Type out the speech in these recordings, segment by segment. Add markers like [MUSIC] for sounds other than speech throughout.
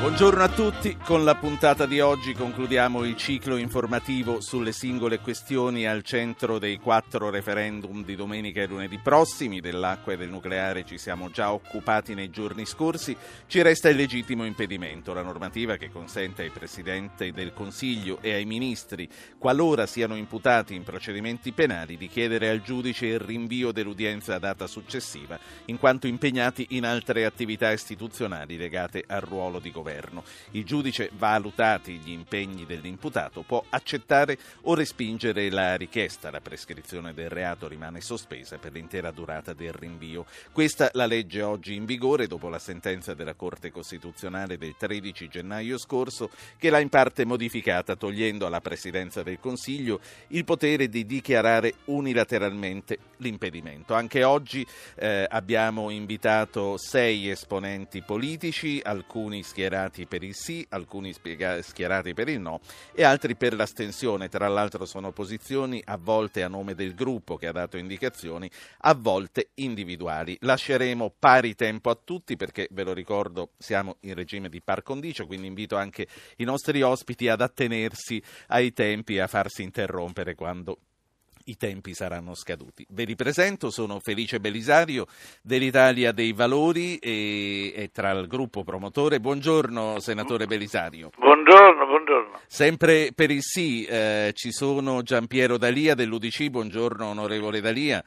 Buongiorno a tutti, con la puntata di oggi concludiamo il ciclo informativo sulle singole questioni al centro dei quattro referendum di domenica e lunedì prossimi. Dell'acqua e del nucleare ci siamo già occupati nei giorni scorsi, ci resta il legittimo impedimento, la normativa che consente ai Presidenti del Consiglio e ai Ministri, qualora siano imputati in procedimenti penali, di chiedere al giudice il rinvio dell'udienza a data successiva, in quanto impegnati in altre attività istituzionali legate al ruolo di governo governo. Il giudice, valutati gli impegni dell'imputato, può accettare o respingere la richiesta. La prescrizione del reato rimane sospesa per l'intera durata del rinvio. Questa la legge oggi in vigore dopo la sentenza della Corte Costituzionale del 13 gennaio scorso che l'ha in parte modificata togliendo alla Presidenza del Consiglio il potere di dichiarare unilateralmente l'impedimento. Anche oggi eh, abbiamo invitato sei esponenti politici, alcuni schierati schierati per il sì, alcuni schierati per il no e altri per l'astensione. Tra l'altro sono posizioni a volte a nome del gruppo che ha dato indicazioni, a volte individuali. Lasceremo pari tempo a tutti perché, ve lo ricordo, siamo in regime di par condicio, quindi invito anche i nostri ospiti ad attenersi ai tempi e a farsi interrompere quando i tempi saranno scaduti. Ve li presento, sono Felice Belisario dell'Italia dei Valori e, e tra il gruppo promotore. Buongiorno senatore Belisario. Buongiorno, buongiorno. Sempre per il sì eh, ci sono Giampiero Dalia dell'UDC, buongiorno onorevole Dalia.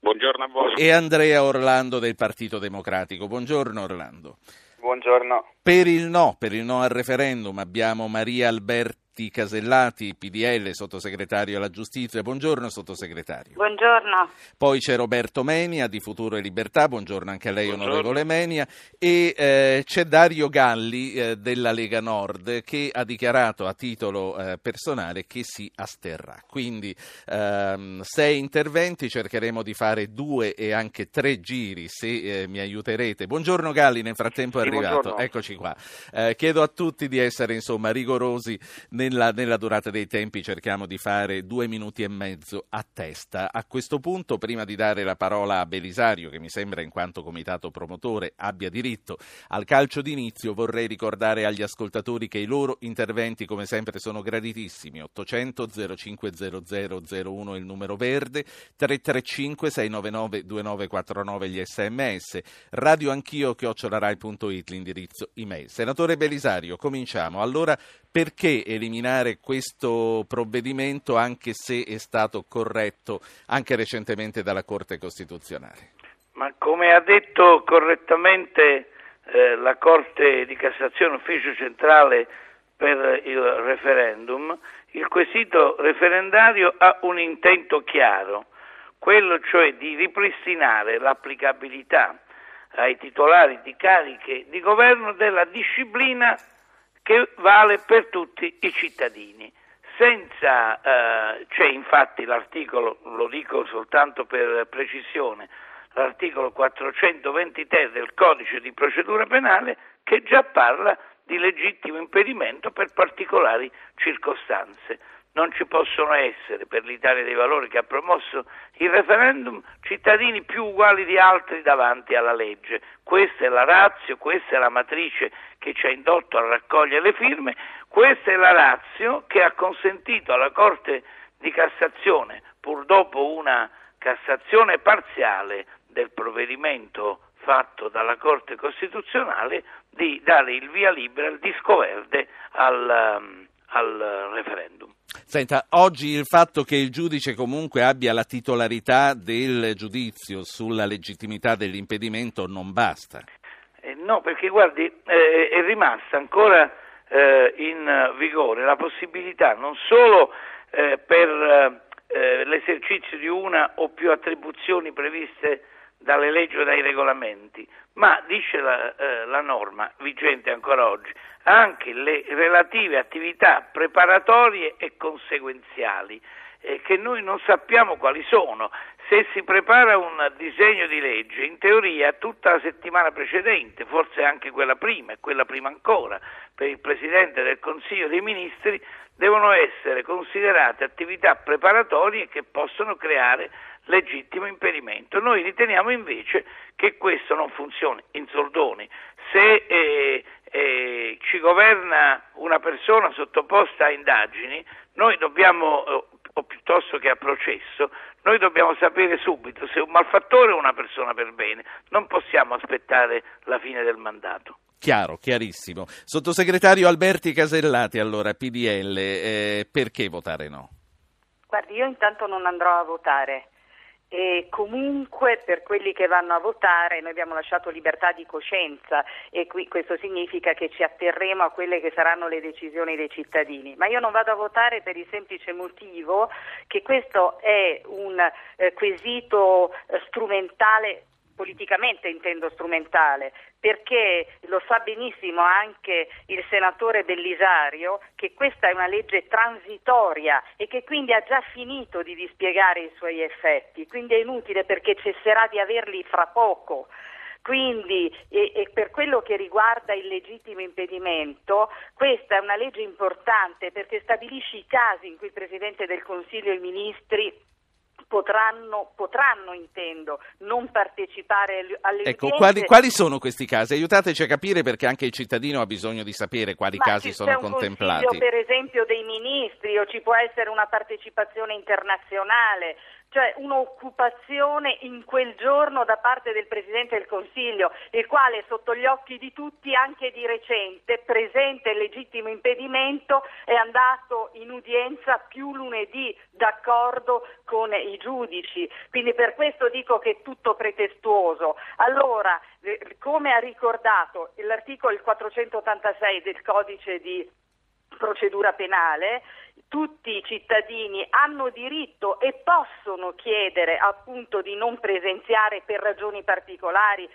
Buongiorno a voi. E Andrea Orlando del Partito Democratico. Buongiorno Orlando. Buongiorno. Per il no, per il no al referendum abbiamo Maria Alberta Roberti Casellati, PDL, sottosegretario alla giustizia. Buongiorno sottosegretario. Buongiorno. Poi c'è Roberto Menia di Futuro e Libertà, buongiorno anche a lei buongiorno. onorevole Menia. E eh, c'è Dario Galli eh, della Lega Nord che ha dichiarato a titolo eh, personale che si asterrà. Quindi ehm, sei interventi, cercheremo di fare due e anche tre giri se eh, mi aiuterete. Buongiorno Galli, nel frattempo è sì, arrivato. Buongiorno. Eccoci qua. Eh, chiedo a tutti di essere insomma rigorosi nel nella, nella, durata dei tempi cerchiamo di fare due minuti e mezzo a testa. A questo punto, prima di dare la parola a Belisario, che mi sembra in quanto comitato promotore abbia diritto al calcio d'inizio, vorrei ricordare agli ascoltatori che i loro interventi, come sempre, sono graditissimi. 800 0500 01 il numero verde, 335 699 2949 gli sms, radio anch'io chiocciolarai.it l'indirizzo email. Senatore Belisario, cominciamo. Allora, perché eliminare questo provvedimento anche se è stato corretto anche recentemente dalla Corte Costituzionale? Ma come ha detto correttamente eh, la Corte di Cassazione, ufficio centrale per il referendum, il quesito referendario ha un intento chiaro, quello cioè di ripristinare l'applicabilità ai titolari di cariche di governo della disciplina che vale per tutti i cittadini. Senza, eh, c'è infatti l'articolo, lo dico soltanto per precisione, l'articolo 423 del codice di procedura penale che già parla di legittimo impedimento per particolari circostanze non ci possono essere per l'Italia dei Valori che ha promosso il referendum cittadini più uguali di altri davanti alla legge. Questa è la razio, questa è la matrice che ci ha indotto a raccogliere le firme, questa è la razio che ha consentito alla Corte di Cassazione, pur dopo una Cassazione parziale del provvedimento fatto dalla Corte Costituzionale, di dare il via libera, il disco verde al, um, al referendum. Senta, oggi il fatto che il giudice comunque abbia la titolarità del giudizio sulla legittimità dell'impedimento non basta. Eh, no, perché guardi, eh, è rimasta ancora eh, in vigore la possibilità non solo eh, per eh, l'esercizio di una o più attribuzioni previste dalle leggi o dai regolamenti, ma dice la, eh, la norma vigente ancora oggi, anche le relative attività preparatorie e conseguenziali eh, che noi non sappiamo quali sono, se si prepara un disegno di legge, in teoria tutta la settimana precedente, forse anche quella prima e quella prima ancora, per il Presidente del Consiglio dei Ministri, devono essere considerate attività preparatorie che possono creare legittimo impedimento. Noi riteniamo invece che questo non funzioni in soldoni. Se eh, eh, ci governa una persona sottoposta a indagini, noi dobbiamo, eh, o piuttosto che a processo, noi dobbiamo sapere subito se un malfattore o una persona per bene. Non possiamo aspettare la fine del mandato. Chiaro, chiarissimo. Sottosegretario Alberti Casellati, allora, PDL, eh, perché votare no? Guardi, io intanto non andrò a votare e comunque per quelli che vanno a votare noi abbiamo lasciato libertà di coscienza e qui, questo significa che ci atterremo a quelle che saranno le decisioni dei cittadini. Ma io non vado a votare per il semplice motivo che questo è un eh, quesito eh, strumentale politicamente intendo strumentale, perché lo sa benissimo anche il senatore Bellisario che questa è una legge transitoria e che quindi ha già finito di dispiegare i suoi effetti, quindi è inutile perché cesserà di averli fra poco. Quindi, e, e, per quello che riguarda il legittimo impedimento, questa è una legge importante perché stabilisce i casi in cui il Presidente del Consiglio e i ministri potranno, potranno intendo, non partecipare alle ecco, quali, quali, sono questi casi? Aiutateci a capire perché anche il cittadino ha bisogno di sapere quali Ma casi sono contemplati. per esempio dei ministri o ci può essere una partecipazione internazionale cioè un'occupazione in quel giorno da parte del Presidente del Consiglio, il quale sotto gli occhi di tutti, anche di recente, presente il legittimo impedimento, è andato in udienza più lunedì d'accordo con i giudici. Quindi per questo dico che è tutto pretestuoso. Allora, eh, come ha ricordato l'articolo 486 del codice di procedura penale, tutti i cittadini hanno diritto e possono chiedere appunto di non presenziare per ragioni particolari,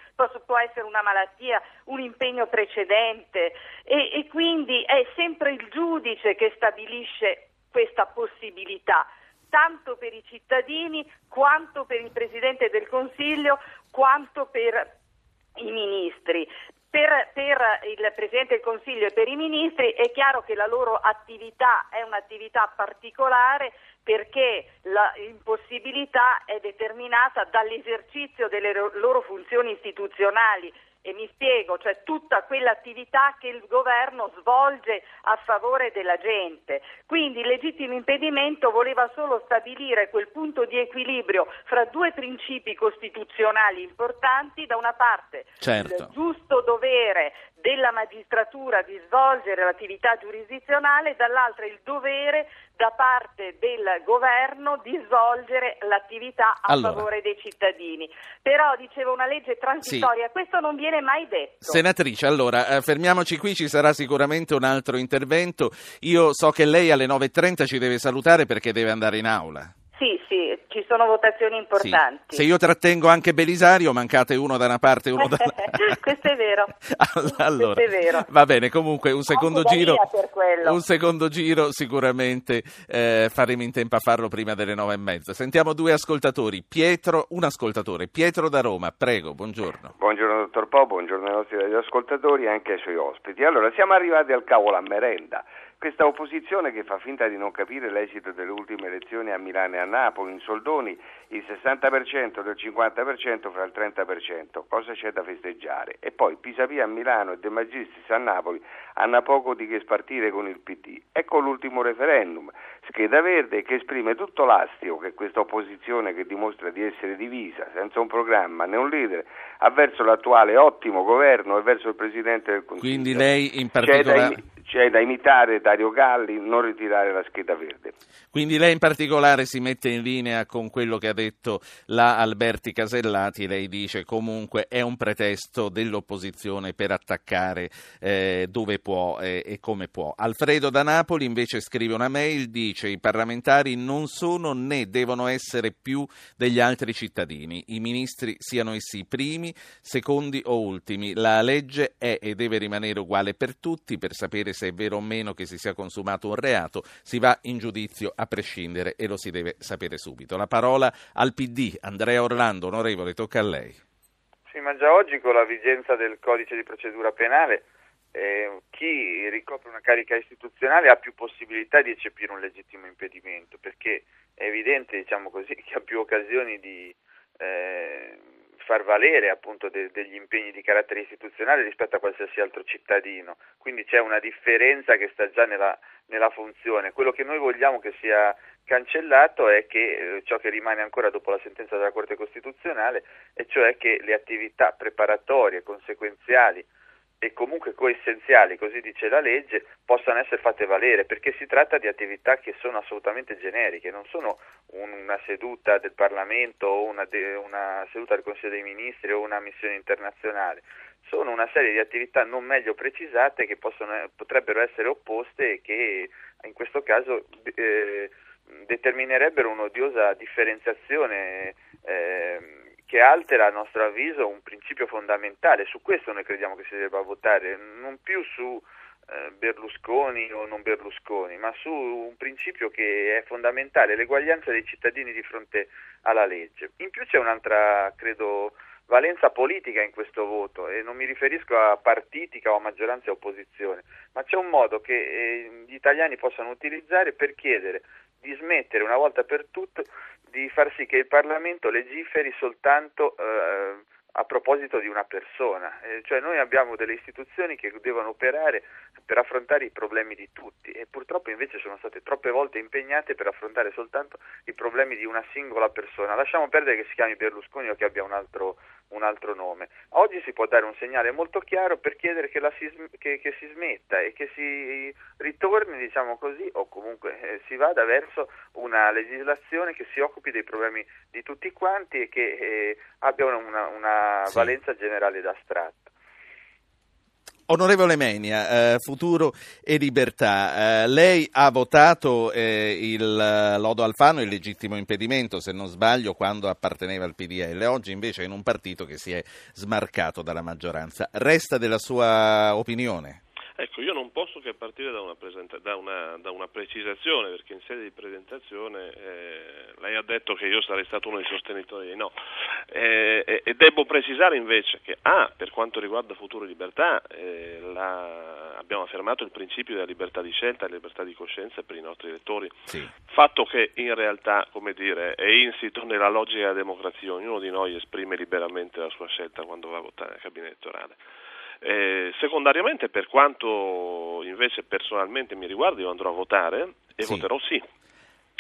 può essere una malattia, un impegno precedente e, e quindi è sempre il giudice che stabilisce questa possibilità tanto per i cittadini quanto per il Presidente del Consiglio quanto per i ministri. Per, per, il Presidente del Consiglio e per i ministri è chiaro che la loro attività è un'attività particolare perché l'impossibilità è determinata dall'esercizio delle loro funzioni istituzionali e mi spiego, cioè tutta quell'attività che il governo svolge a favore della gente. Quindi il legittimo impedimento voleva solo stabilire quel punto di equilibrio fra due principi costituzionali importanti, da una parte certo. il giusto dovere della magistratura di svolgere l'attività giurisdizionale, dall'altra il dovere da parte del governo di svolgere l'attività a allora. favore dei cittadini. Però dicevo una legge transitoria, sì. questo non viene mai detto. Senatrice, allora eh, fermiamoci qui, ci sarà sicuramente un altro intervento. Io so che lei alle 9.30 ci deve salutare perché deve andare in aula. Sì, sì, ci sono votazioni importanti. Sì. Se io trattengo anche Belisario, mancate uno da una parte e uno dall'altra. [LAUGHS] Questo è vero. [LAUGHS] allora, Questo è vero. Va bene, comunque un secondo giro. Un secondo giro sicuramente eh, faremo in tempo a farlo prima delle nove e mezza. Sentiamo due ascoltatori. Pietro, un ascoltatore, Pietro da Roma, prego, buongiorno. Buongiorno dottor Po, buongiorno ai nostri ascoltatori e anche ai suoi ospiti. Allora, siamo arrivati al cavolo a merenda. Questa opposizione che fa finta di non capire l'esito delle ultime elezioni a Milano e a Napoli, in soldoni il 60% del 50% fra il 30%, cosa c'è da festeggiare? E poi Pisapia a Milano e De Magistris a Napoli hanno poco di che spartire con il PD. Ecco l'ultimo referendum, scheda verde che esprime tutto l'astio che questa opposizione che dimostra di essere divisa, senza un programma né un leader, ha verso l'attuale ottimo governo e verso il Presidente del Consiglio. Quindi lei in particolare c'è da imitare Dario Galli, non ritirare la scheda verde. Quindi lei in particolare si mette in linea con quello che ha detto la Alberti Casellati, lei dice comunque è un pretesto dell'opposizione per attaccare eh, dove può eh, e come può. Alfredo da Napoli invece scrive una mail, dice i parlamentari non sono né devono essere più degli altri cittadini, i ministri siano essi primi, secondi o ultimi, la legge è e deve rimanere uguale per tutti per sapere se è vero o meno che si sia consumato un reato, si va in giudizio a prescindere e lo si deve sapere subito. La parola al PD, Andrea Orlando, onorevole, tocca a lei. Sì, ma già oggi con la vigenza del codice di procedura penale eh, chi ricopre una carica istituzionale ha più possibilità di eccepire un legittimo impedimento, perché è evidente, diciamo così, [LAUGHS] che ha più occasioni di eh, far valere appunto de- degli impegni di carattere istituzionale rispetto a qualsiasi altro cittadino. Quindi c'è una differenza che sta già nella, nella funzione. Quello che noi vogliamo che sia cancellato è che eh, ciò che rimane ancora dopo la sentenza della Corte Costituzionale, e cioè che le attività preparatorie, conseguenziali e comunque coessenziali, così dice la legge, possano essere fatte valere, perché si tratta di attività che sono assolutamente generiche, non sono una seduta del Parlamento o una, de, una seduta del Consiglio dei Ministri o una missione internazionale, sono una serie di attività non meglio precisate che possono, potrebbero essere opposte e che in questo caso eh, determinerebbero un'odiosa differenziazione. Eh, che altera a nostro avviso un principio fondamentale, su questo noi crediamo che si debba votare, non più su eh, Berlusconi o non Berlusconi, ma su un principio che è fondamentale, l'eguaglianza dei cittadini di fronte alla legge. In più c'è un'altra, credo, valenza politica in questo voto e non mi riferisco a partitica o a maggioranza e opposizione, ma c'è un modo che eh, gli italiani possano utilizzare per chiedere di smettere una volta per tutte di far sì che il Parlamento legiferi soltanto eh, a proposito di una persona, eh, cioè noi abbiamo delle istituzioni che devono operare per affrontare i problemi di tutti e purtroppo invece sono state troppe volte impegnate per affrontare soltanto i problemi di una singola persona. Lasciamo perdere che si chiami Berlusconi o che abbia un altro, un altro nome. Oggi si può dare un segnale molto chiaro per chiedere che, si, che, che si, smetta e che si ritorni, diciamo così, o comunque eh, si vada verso una legislazione che si occupi dei problemi di tutti quanti e che eh, abbia una, una sì. valenza generale ed astratta. Onorevole Menia, eh, Futuro e Libertà, eh, lei ha votato eh, il lodo Alfano, il legittimo impedimento, se non sbaglio, quando apparteneva al PDL, oggi invece è in un partito che si è smarcato dalla maggioranza. Resta della sua opinione? Ecco, io che partire da una, presenta- da una, da una precisazione, perché in sede di presentazione eh, lei ha detto che io sarei stato uno dei sostenitori di no, eh, e devo precisare invece che A, per quanto riguarda Futuro Libertà, eh, la, abbiamo affermato il principio della libertà di scelta e libertà di coscienza per i nostri elettori, sì. fatto che in realtà, come dire, è insito nella logica della democrazia, ognuno di noi esprime liberamente la sua scelta quando va a votare nel cabina elettorale. Eh, secondariamente, per quanto invece personalmente mi riguarda, io andrò a votare e sì. voterò sì.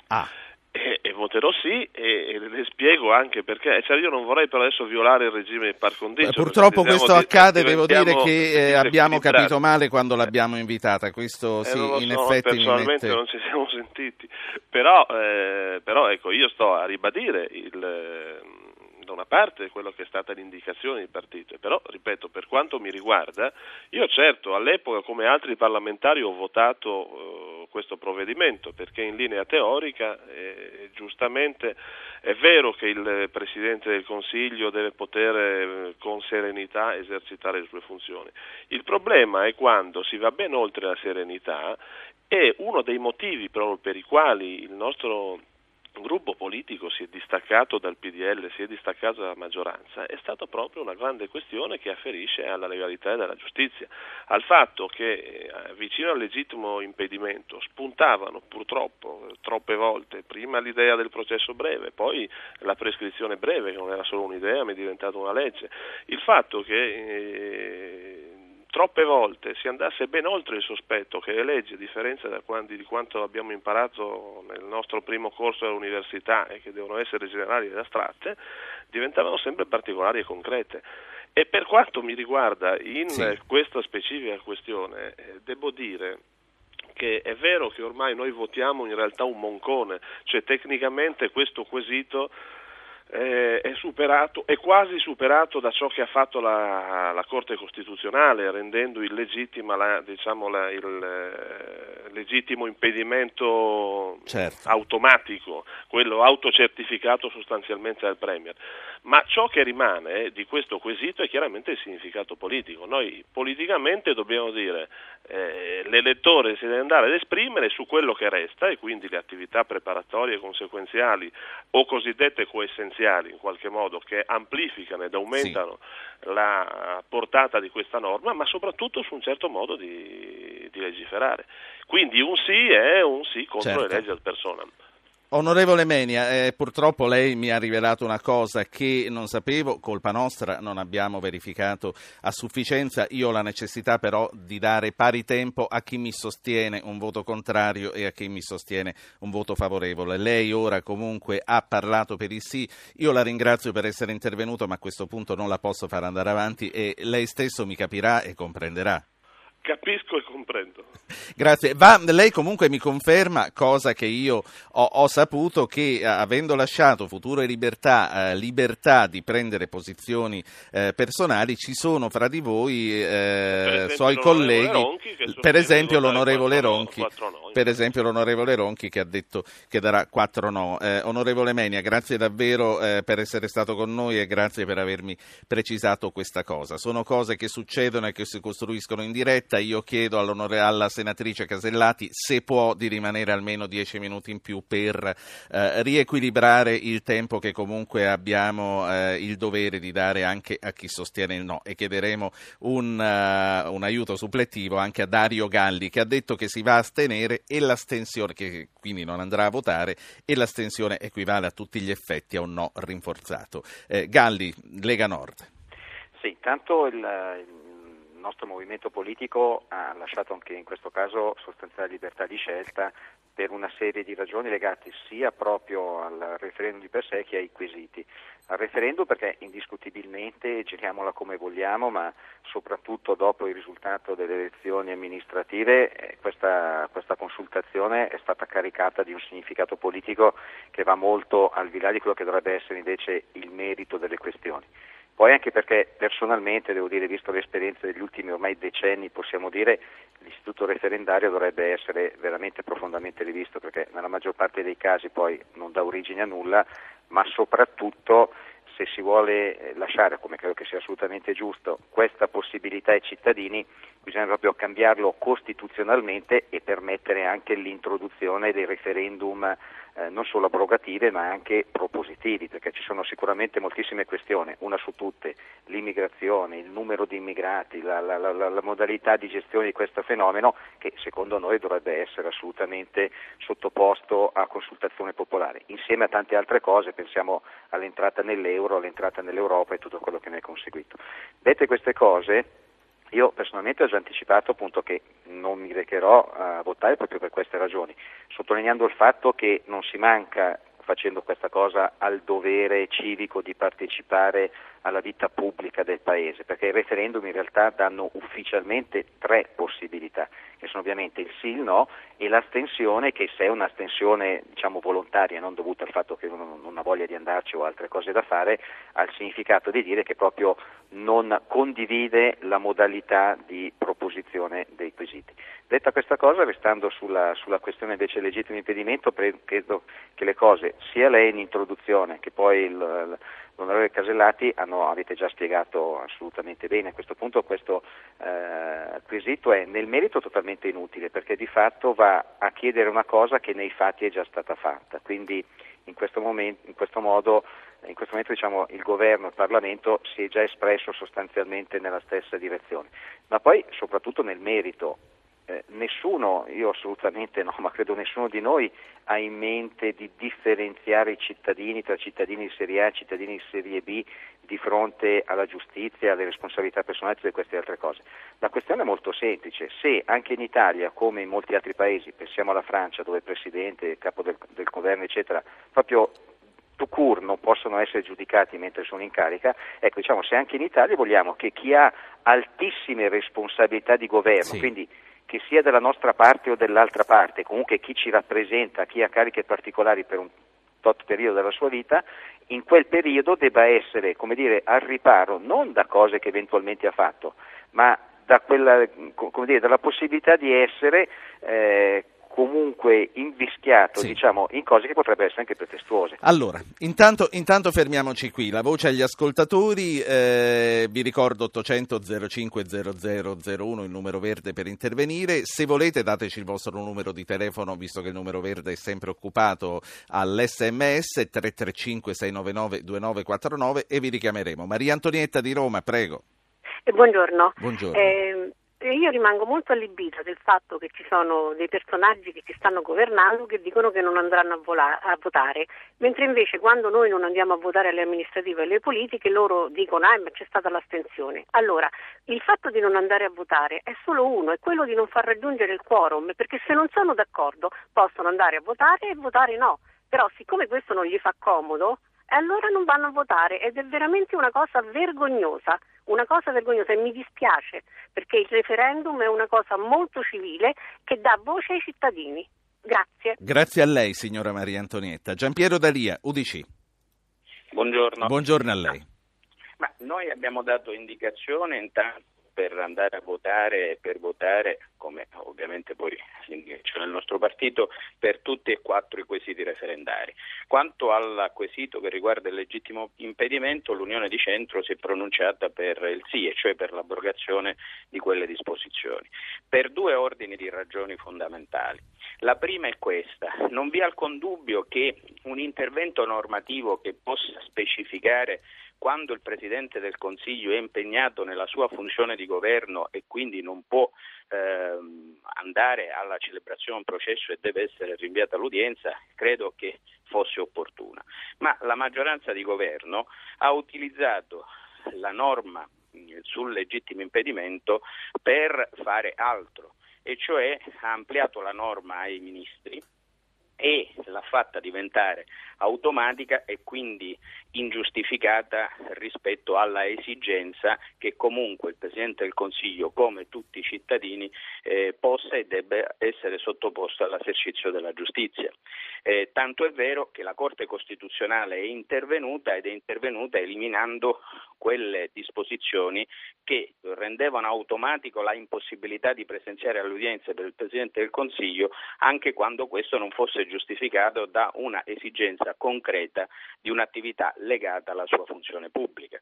Ah. E, e, voterò sì e, e, le spiego anche perché cioè io non vorrei però adesso violare il regime par condicio Beh, purtroppo questo accade devo dire che eh, abbiamo capito male quando l'abbiamo invitata questo eh, sì in so, effetti personalmente mette... non ci siamo sentiti però, eh, però ecco io sto a ribadire il da una parte quello che è stata l'indicazione di partito, però ripeto, per quanto mi riguarda, io certo all'epoca come altri parlamentari ho votato eh, questo provvedimento perché in linea teorica eh, giustamente è vero che il Presidente del Consiglio deve poter eh, con serenità esercitare le sue funzioni. Il problema è quando si va ben oltre la serenità e uno dei motivi proprio per i quali il nostro gruppo politico si è distaccato dal PDL, si è distaccato dalla maggioranza, è stata proprio una grande questione che afferisce alla legalità e alla giustizia, al fatto che eh, vicino al legittimo impedimento spuntavano purtroppo troppe volte prima l'idea del processo breve, poi la prescrizione breve, che non era solo un'idea ma è diventata una legge, il fatto che eh, troppe volte si andasse ben oltre il sospetto che le leggi, a differenza di quanto abbiamo imparato nel nostro primo corso all'università e che devono essere generali ed astratte, diventavano sempre particolari e concrete. E per quanto mi riguarda in sì. questa specifica questione, eh, devo dire che è vero che ormai noi votiamo in realtà un moncone, cioè tecnicamente questo quesito eh, è superato, è quasi superato da ciò che ha fatto la, la Corte Costituzionale, rendendo illegittima la, diciamo, la, il eh, legittimo impedimento certo. automatico, quello autocertificato sostanzialmente dal Premier. Ma ciò che rimane di questo quesito è chiaramente il significato politico. Noi politicamente dobbiamo dire eh, l'elettore si deve andare ad esprimere su quello che resta e quindi le attività preparatorie conseguenziali o cosiddette coessenziali in qualche modo che amplificano ed aumentano sì. la portata di questa norma, ma soprattutto su un certo modo di, di legiferare. Quindi un sì è un sì contro certo. le leggi ad personam. Onorevole Menia, eh, purtroppo lei mi ha rivelato una cosa che non sapevo, colpa nostra, non abbiamo verificato a sufficienza. Io ho la necessità però di dare pari tempo a chi mi sostiene un voto contrario e a chi mi sostiene un voto favorevole. Lei ora comunque ha parlato per il sì, io la ringrazio per essere intervenuto, ma a questo punto non la posso fare andare avanti e lei stesso mi capirà e comprenderà. Capisco e comprendo. Grazie. Va, lei comunque mi conferma, cosa che io ho, ho saputo, che eh, avendo lasciato Futuro e Libertà eh, libertà di prendere posizioni eh, personali, ci sono fra di voi eh, suoi colleghi, Ronchi, per esempio l'onorevole Ronchi, no, per esempio l'onorevole Ronchi che ha detto che darà quattro no. Eh, onorevole Menia, grazie davvero eh, per essere stato con noi e grazie per avermi precisato questa cosa. Sono cose che succedono e che si costruiscono in diretta diretta io chiedo alla senatrice Casellati se può di rimanere almeno dieci minuti in più per eh, riequilibrare il tempo che comunque abbiamo eh, il dovere di dare anche a chi sostiene il no e chiederemo un, uh, un, aiuto suppletivo anche a Dario Galli che ha detto che si va a astenere e l'astensione, che quindi non andrà a votare e l'astensione equivale a tutti gli effetti a un no rinforzato. Eh, Galli, Lega Nord. Sì, tanto il, il nostro movimento politico ha lasciato anche in questo caso sostanziale libertà di scelta per una serie di ragioni legate sia proprio al referendum di per sé che ai quesiti. Al referendum perché indiscutibilmente giriamola come vogliamo, ma soprattutto dopo il risultato delle elezioni amministrative eh, questa, questa, consultazione è stata caricata di un significato politico che va molto al di là di quello che dovrebbe essere invece il merito delle questioni. Poi anche perché personalmente, devo dire, visto l'esperienza degli ultimi ormai decenni, possiamo dire l'istituto referendario dovrebbe essere veramente profondamente rivisto perché nella maggior parte dei casi poi non dà origine a nulla, ma soprattutto se si vuole lasciare, come credo che sia assolutamente giusto, questa possibilità ai cittadini, bisogna proprio cambiarlo costituzionalmente e permettere anche l'introduzione dei referendum eh, non solo abrogative ma anche propositivi, perché ci sono sicuramente moltissime questioni, una su tutte, l'immigrazione, il numero di immigrati, la, la, la, la modalità di gestione di questo fenomeno che secondo noi dovrebbe essere assolutamente sottoposto a consultazione popolare, insieme a tante altre cose, pensiamo all'entrata nell'euro, all'entrata nell'Europa e tutto quello che ne è conseguito. Dette queste cose, io personalmente ho già anticipato appunto che non mi recherò a votare proprio per queste ragioni, sottolineando il fatto che non si manca facendo questa cosa al dovere civico di partecipare alla vita pubblica del Paese, perché i referendum in realtà danno ufficialmente tre possibilità, che sono ovviamente il sì, il no e l'astensione, che se è un'astensione diciamo, volontaria, non dovuta al fatto che uno non ha voglia di andarci o altre cose da fare, ha il significato di dire che proprio non condivide la modalità di proposizione dei quesiti. Detta questa cosa, restando sulla, sulla questione invece del legittimo impedimento, credo che le cose, sia lei in introduzione che poi il, l'onorevole Casellati hanno, avete già spiegato assolutamente bene. A questo punto questo eh, quesito è nel merito totalmente inutile perché di fatto va a chiedere una cosa che nei fatti è già stata fatta. Quindi in questo, momento, in questo modo in questo momento diciamo, il governo, il Parlamento si è già espresso sostanzialmente nella stessa direzione, ma poi soprattutto nel merito eh, nessuno, io assolutamente no, [LAUGHS] ma credo nessuno di noi ha in mente di differenziare i cittadini tra cittadini di serie A e cittadini di serie B di fronte alla giustizia, alle responsabilità personali e tutte queste altre cose. La questione è molto semplice, se anche in Italia, come in molti altri paesi, pensiamo alla Francia dove il Presidente, il capo del, del governo eccetera, proprio to cure non possono essere giudicati mentre sono in carica, ecco diciamo se anche in Italia vogliamo che chi ha altissime responsabilità di governo, sì. quindi che sia dalla nostra parte o dell'altra parte, comunque chi ci rappresenta, chi ha cariche particolari per un tot periodo della sua vita, in quel periodo debba essere, come dire, al riparo non da cose che eventualmente ha fatto, ma da quella, dire, dalla possibilità di essere eh, comunque invischiato Sì. diciamo, in cose che potrebbero essere anche pretestuose. Allora, intanto, intanto fermiamoci qui. La voce agli ascoltatori, eh, vi ricordo 800 05 0001 il numero verde per intervenire. Se volete dateci il vostro numero di telefono, visto che il numero verde è sempre occupato all'SMS 335 699 2949 e vi richiameremo. Maria Antonietta di Roma, prego. Eh, buongiorno. Buongiorno. Eh, io rimango molto allibita del fatto che ci sono dei personaggi che ci stanno governando che dicono che non andranno a, vola- a votare, mentre invece quando noi non andiamo a votare alle amministrative e alle politiche loro dicono ah ma c'è stata l'astensione. Allora, il fatto di non andare a votare è solo uno, è quello di non far raggiungere il quorum, perché se non sono d'accordo possono andare a votare e votare no. Però siccome questo non gli fa comodo, allora non vanno a votare ed è veramente una cosa vergognosa, una cosa vergognosa e mi dispiace perché il referendum è una cosa molto civile che dà voce ai cittadini. Grazie. Grazie a lei, signora Maria Antonietta. Giampiero Dalia, UDC. Buongiorno. Buongiorno a lei. Ma noi abbiamo dato indicazione intanto per andare a votare e per votare, come ovviamente poi indica nel nostro partito, per tutti e quattro i quesiti referendari. Quanto al quesito che riguarda il legittimo impedimento, l'Unione di Centro si è pronunciata per il sì, e cioè per l'abrogazione di quelle disposizioni, per due ordini di ragioni fondamentali. La prima è questa, non vi è alcun dubbio che un intervento normativo che possa specificare quando il Presidente del Consiglio è impegnato nella sua funzione di governo e quindi non può ehm, andare alla celebrazione di un processo e deve essere rinviata all'udienza, credo che fosse opportuna. Ma la maggioranza di governo ha utilizzato la norma eh, sul legittimo impedimento per fare altro, e cioè ha ampliato la norma ai ministri e l'ha fatta diventare automatica e quindi ingiustificata rispetto alla esigenza che comunque il Presidente del Consiglio, come tutti i cittadini, eh, possa e debba essere sottoposto all'esercizio della giustizia. Eh, tanto è vero che la Corte Costituzionale è intervenuta ed è intervenuta eliminando quelle disposizioni che rendevano automatico la impossibilità di presenziare all'udienza per il Presidente del Consiglio anche quando questo non fosse giustificato da una esigenza concreta di un'attività legata alla sua funzione pubblica.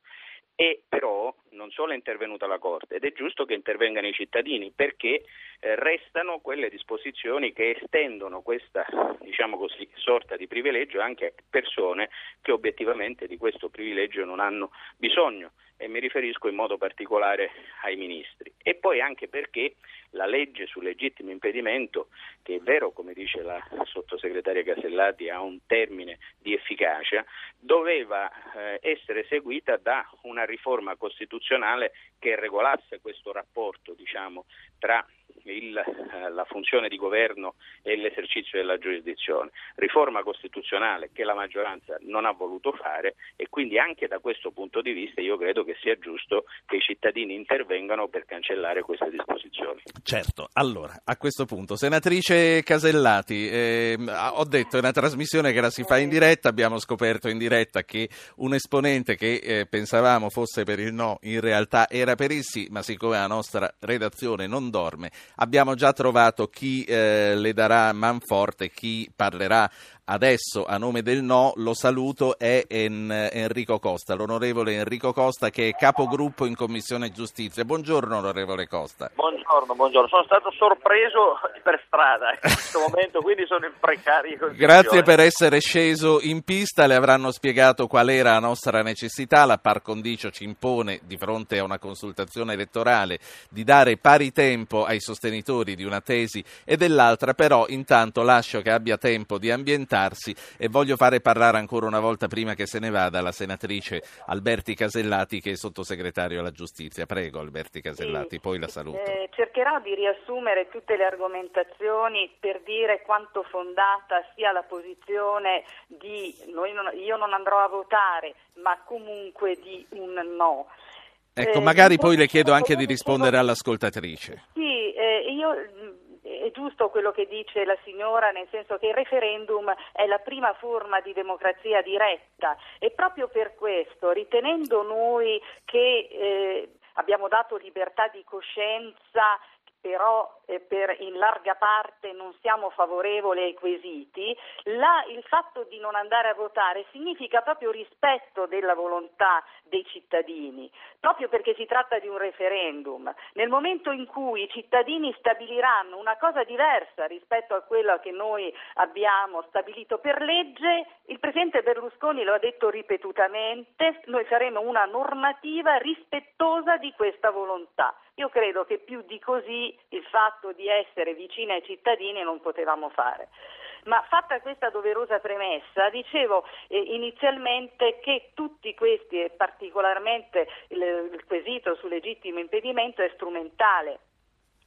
E però non solo è intervenuta la Corte ed è giusto che intervengano i cittadini perché eh, restano quelle disposizioni che estendono questa diciamo così, sorta di privilegio anche a persone che obiettivamente di questo privilegio non hanno bisogno e mi riferisco in modo particolare ai ministri. E poi anche perché la legge sul legittimo impedimento, che è vero, come dice la sottosegretaria Casellati, ha un termine di efficacia, doveva eh, essere seguita da una riforma costituzionale che regolasse questo rapporto diciamo, tra il, eh, la funzione di governo e l'esercizio della giurisdizione. Riforma costituzionale che la maggioranza non ha voluto fare e quindi anche da questo punto di vista io credo che sia giusto che i cittadini intervengano per cancellare queste disposizioni. Certo, allora a questo punto, senatrice Casellati, eh, ho detto è una trasmissione che la si fa in diretta, abbiamo scoperto in diretta che un esponente che eh, pensavamo fosse per il no in realtà era per il ma siccome la nostra redazione non dorme, abbiamo già trovato chi eh, le darà manforte, chi parlerà adesso a nome del no, lo saluto, è en- Enrico Costa, l'onorevole Enrico Costa che è capogruppo in Commissione Giustizia. Buongiorno onorevole Costa. Buongiorno, buongiorno. Sono stato sorpreso per strada in questo [LAUGHS] momento, quindi sono in precarie condizioni. Grazie per essere sceso in pista, le avranno spiegato qual era la nostra necessità, la par condicio ci impone di fronte a una consultazione elettorale di dare pari tempo ai sostenitori di una tesi e dell'altra, però intanto lascio che abbia tempo di ambientarsi e voglio fare parlare ancora una volta prima che se ne vada la senatrice Alberti Casellati che è sottosegretario alla giustizia. Prego Alberti Casellati, poi la saluto. Eh, cercherò di riassumere tutte le argomentazioni per dire quanto fondata sia la posizione di noi non, io non andrò a votare, ma comunque di un no. Ecco, Eh, magari in poi le chiedo anche di rispondere all'ascoltatrice. Sì, eh, io è giusto quello che dice la signora, nel senso che il referendum è la prima forma di democrazia diretta. E proprio per questo, ritenendo noi che eh, abbiamo dato libertà di coscienza però per in larga parte non siamo favorevoli ai quesiti, la, il fatto di non andare a votare significa proprio rispetto della volontà dei cittadini, proprio perché si tratta di un referendum. Nel momento in cui i cittadini stabiliranno una cosa diversa rispetto a quella che noi abbiamo stabilito per legge, il Presidente Berlusconi lo ha detto ripetutamente, noi faremo una normativa rispettosa di questa volontà. Io credo che più di così il fatto di essere vicini ai cittadini non potevamo fare. Ma fatta questa doverosa premessa, dicevo eh, inizialmente che tutti questi, e particolarmente il, il quesito sul legittimo impedimento, è strumentale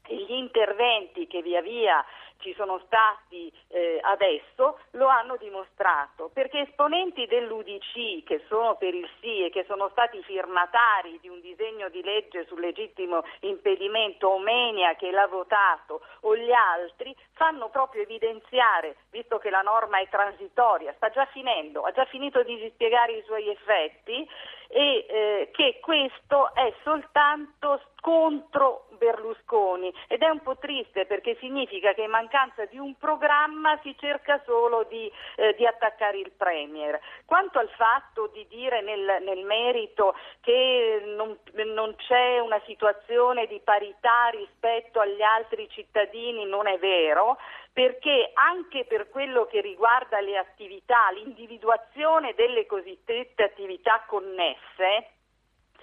gli interventi che via via ci sono stati eh, adesso lo hanno dimostrato, perché esponenti dell'UDC che sono per il sì e che sono stati firmatari di un disegno di legge sul legittimo impedimento, Omenia che l'ha votato o gli altri, fanno proprio evidenziare, visto che la norma è transitoria, sta già finendo, ha già finito di dispiegare i suoi effetti, e eh, che questo è soltanto contro Berlusconi ed è un po' triste perché significa che in mancanza di un programma si cerca solo di, eh, di attaccare il Premier. Quanto al fatto di dire nel, nel merito che non, non, c'è una situazione di parità rispetto agli altri cittadini non è vero perché anche per quello che riguarda le attività, l'individuazione delle cosiddette attività connesse,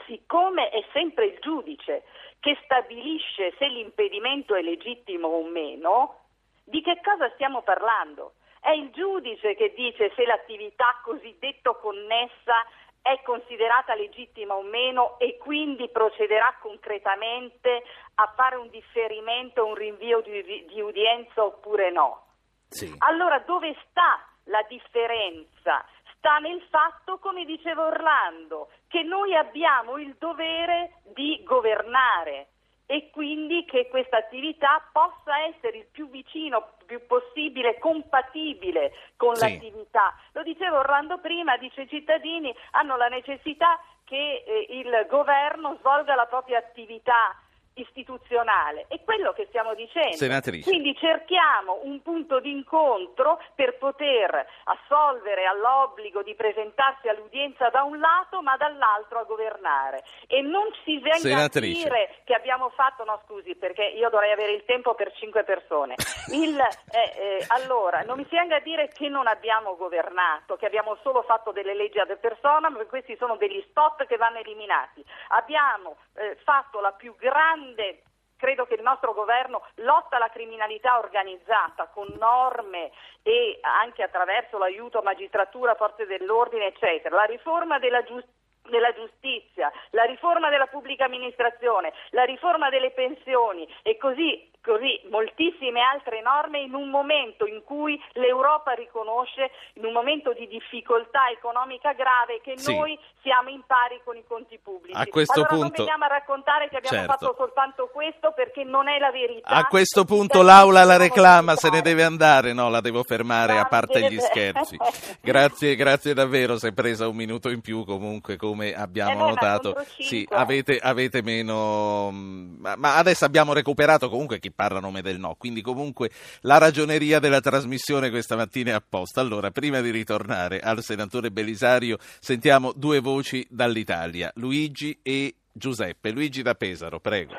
siccome è sempre il giudice che stabilisce se l'impedimento è legittimo o meno, di che cosa stiamo parlando? È il giudice che dice se l'attività cosiddetto connessa è considerata legittima o meno e quindi procederà concretamente a fare un differimento, un rinvio di, di udienza oppure no. Sì. Allora dove sta la differenza? Sta nel fatto, come diceva Orlando, che noi abbiamo il dovere di governare e quindi che questa attività possa essere il più vicino più possibile compatibile con sì. l'attività. Lo diceva Orlando prima, dice i cittadini hanno la necessità che eh, il governo svolga la propria attività istituzionale. È quello che stiamo dicendo. Senatrice. Quindi cerchiamo un punto d'incontro per poter assolvere all'obbligo di presentarsi all'udienza da un lato, ma dall'altro a governare. E non si venga a dire che abbiamo fatto, no scusi, perché io dovrei avere il tempo per cinque persone. [LAUGHS] Il, eh, eh, allora, non mi si venga a dire che non abbiamo governato, che abbiamo solo fatto delle leggi ad persona, ma questi sono degli spot che vanno eliminati. Abbiamo eh, fatto la più grande grande credo che il nostro governo lotta alla criminalità organizzata con norme e anche attraverso l'aiuto a magistratura, forze dell'ordine, eccetera. La riforma della giustizia della giustizia, la riforma della pubblica amministrazione, la riforma delle pensioni e così così moltissime altre norme in un momento in cui l'Europa riconosce, in un momento di difficoltà economica grave, che sì. noi siamo in pari con i conti pubblici. A questo allora punto... non veniamo a raccontare che abbiamo certo. fatto soltanto questo perché non è la verità. A questo punto l'Aula la reclama, se ne deve andare, no, la devo fermare a parte gli scherzi. [LAUGHS] grazie, grazie davvero, si è presa un minuto in più comunque come abbiamo eh beh, notato. Sì, avete, avete meno... Ma, ma adesso abbiamo recuperato comunque chi parla a nome del no. Quindi comunque la ragioneria della trasmissione questa mattina è apposta. Allora, prima di ritornare al senatore Belisario, sentiamo due voci dall'Italia, Luigi e Giuseppe. Luigi da Pesaro, prego.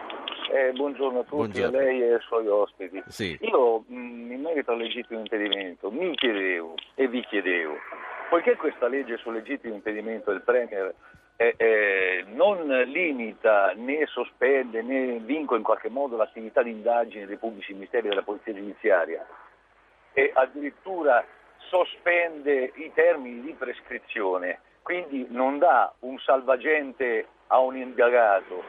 Eh, buongiorno a tutti, Buongiorno. a lei e ai suoi ospiti. Sì. Io mh, in merito al legittimo impedimento mi chiedevo e vi chiedevo, poiché questa legge sul legittimo impedimento del Premier eh, eh, non limita né sospende né vincola in qualche modo l'attività di indagine dei pubblici ministeri della polizia giudiziaria e addirittura sospende i termini di prescrizione, quindi non dà un salvagente a un indagato,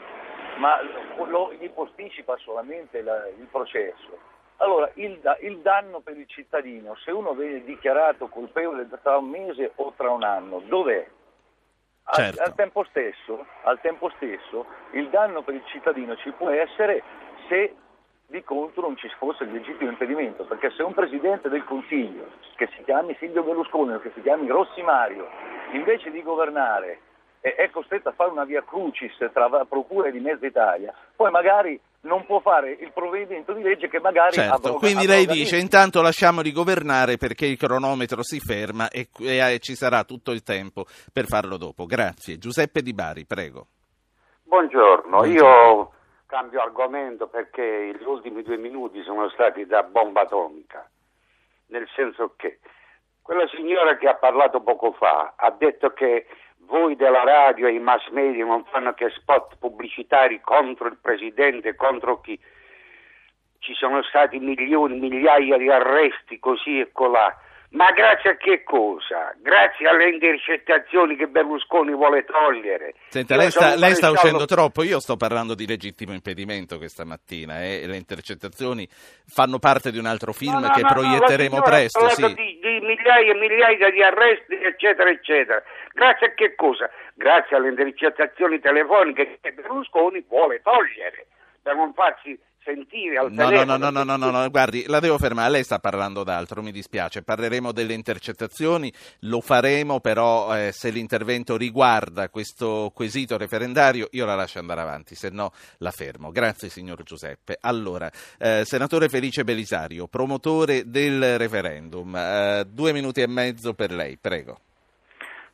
ma lo, gli posticipa solamente la, il processo. Allora, il, il, danno per il cittadino, se uno viene dichiarato colpevole tra un mese o tra un anno, dov'è? Certo. Al, al, tempo stesso, al tempo stesso il danno per il cittadino ci può essere se di contro non ci fosse il legittimo impedimento, perché se un Presidente del Consiglio, che si chiami Silvio Berlusconi o che si chiami Rossi Mario, invece di governare è costretto a fare una via crucis tra procure di mezza Italia, poi magari non può fare il provvedimento di legge che magari certo, abroga, quindi lei dice intanto lasciamoli governare perché il cronometro si ferma e, e, e, ci sarà tutto il tempo per farlo dopo. Grazie. Giuseppe Di Bari, prego. Buongiorno, Buongiorno. io cambio argomento perché gli ultimi due minuti sono stati da bomba atomica, nel senso che quella signora che ha parlato poco fa ha detto che voi della radio e i mass media non fanno che spot pubblicitari contro il presidente, contro chi. Ci sono stati milioni, migliaia di arresti così e colà. Ma grazie a che cosa? Grazie alle intercettazioni che Berlusconi vuole togliere. Senta, lei sta, lei sta uscendo troppo, io sto parlando di legittimo impedimento questa mattina eh, e le intercettazioni fanno parte di un altro film no, no, che no, proietteremo presto. Sì. Di, di migliaia e migliaia di arresti, eccetera, eccetera. Grazie a che cosa? Grazie alle intercettazioni telefoniche che Berlusconi vuole togliere per non farsi sentire al no, telefono. No, no, no, no, no, no, guardi, la devo fermare, lei sta parlando d'altro, mi dispiace, parleremo delle intercettazioni, lo faremo, però eh, se l'intervento riguarda questo quesito referendario io la lascio andare avanti, se no la fermo. Grazie signor Giuseppe. Allora, eh, senatore Felice Belisario, promotore del referendum, eh, due minuti e mezzo per lei, prego.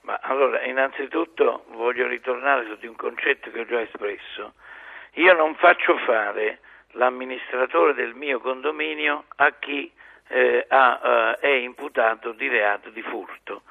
Ma allora, innanzitutto voglio ritornare su di un concetto che ho già espresso. Io non faccio fare l'amministratore del mio condominio a chi eh, ha, eh, è imputato di reato di furto.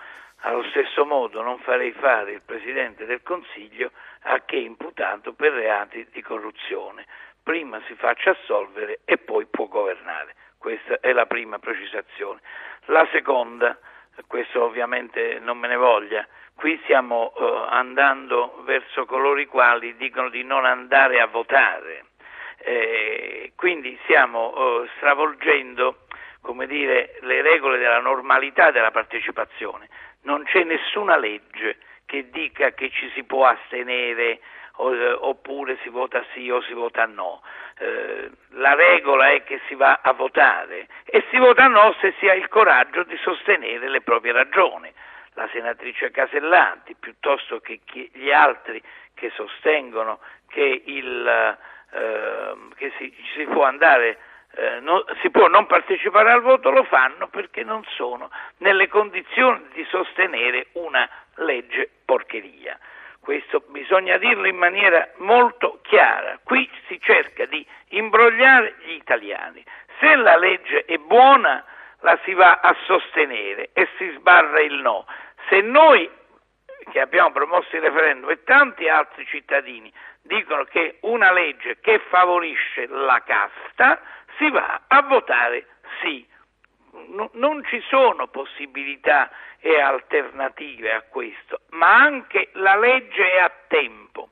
Allo stesso modo non farei fare il Presidente del Consiglio a chi è imputato per reati di corruzione. Prima si faccia assolvere e poi può governare. Questa è la prima precisazione. La seconda, questo ovviamente non me ne voglia, qui stiamo eh, andando verso coloro i quali dicono di non andare a votare eh, quindi stiamo eh, stravolgendo dire, le regole della normalità della partecipazione. Non c'è nessuna legge che dica che ci si può astenere eh, oppure si vota sì o si vota no. Eh, la regola è che si va a votare e si vota no se si ha il coraggio di sostenere le proprie ragioni. La senatrice Casellati, piuttosto che gli altri che sostengono che il Ehm, che si, si, può andare, eh, no, si può non partecipare al voto, lo fanno perché non sono nelle condizioni di sostenere una legge porcheria. Questo bisogna dirlo in maniera molto chiara. Qui si cerca di imbrogliare gli italiani. Se la legge è buona la si va a sostenere e si sbarra il no. Se noi che abbiamo promosso il referendum e tanti altri cittadini dicono che una legge che favorisce la casta si va a votare sì. No, non ci sono possibilità e alternative a questo, ma anche la legge è a tempo.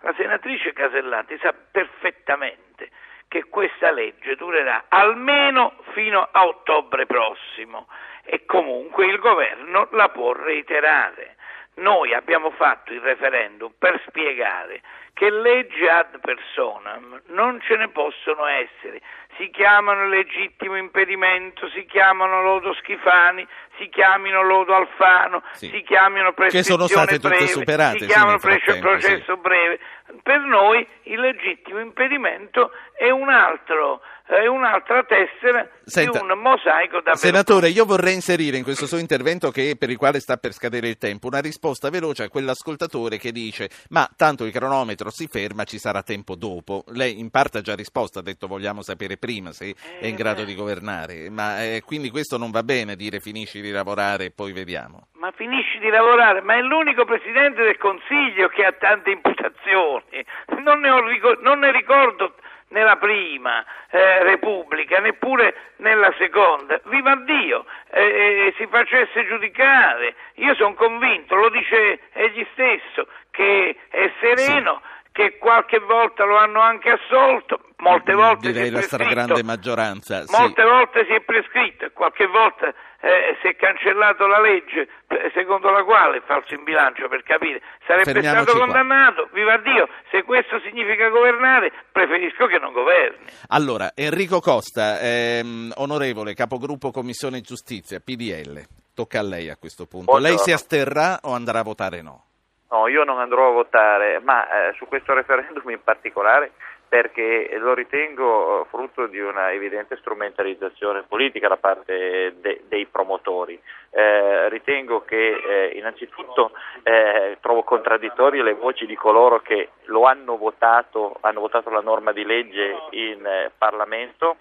La senatrice Casellati sa perfettamente che questa legge durerà almeno fino a ottobre prossimo e comunque il governo la può reiterare. Noi abbiamo fatto il referendum per spiegare che leggi ad personam non ce ne possono essere. Si chiamano legittimo impedimento, si chiamano lodo Schifani, si chiamino lodo Alfano, sì. si chiamino prescrizione che sono state breve, tutte superate, si chiamano sì, processo sì. breve. Per noi il legittimo impedimento è un altro è un'altra tessera Senta, di un mosaico da Senatore, io vorrei inserire in questo suo intervento che, per il quale sta per scadere il tempo una risposta veloce a quell'ascoltatore che dice ma tanto il cronometro si ferma, ci sarà tempo dopo. Lei in parte ha già risposto, ha detto vogliamo sapere prima se eh, è in grado beh. di governare, ma eh, quindi questo non va bene dire finisci di lavorare e poi vediamo. Ma finisci di lavorare, ma è l'unico Presidente del Consiglio che ha tante imputazioni, non ne, ho, non ne ricordo nella prima eh, Repubblica, neppure nella seconda. Viva Dio, eh, eh, si facesse giudicare. Io sono convinto, lo dice egli stesso, che è sereno. Sì che qualche volta lo hanno anche assolto, molte volte Direi si è la stragrande maggioranza. sì. molte volte si è prescritto e qualche volta eh, si è cancellato la legge eh, secondo la quale, falso in bilancio per capire, sarebbe Fermiamoci stato qua. condannato, viva Dio, se questo significa governare preferisco che non governi. Allora, Enrico Costa, ehm, onorevole capogruppo Commissione Giustizia, PDL, tocca a lei a questo punto. Buongiorno. Lei si asterrà o andrà a votare no? No, io non andrò a votare, ma eh, su questo referendum in particolare perché lo ritengo eh, frutto di una evidente strumentalizzazione politica da parte de- dei promotori. Eh, ritengo che eh, innanzitutto eh, trovo contraddittorie le voci di coloro che lo hanno votato, hanno votato la norma di legge in eh, Parlamento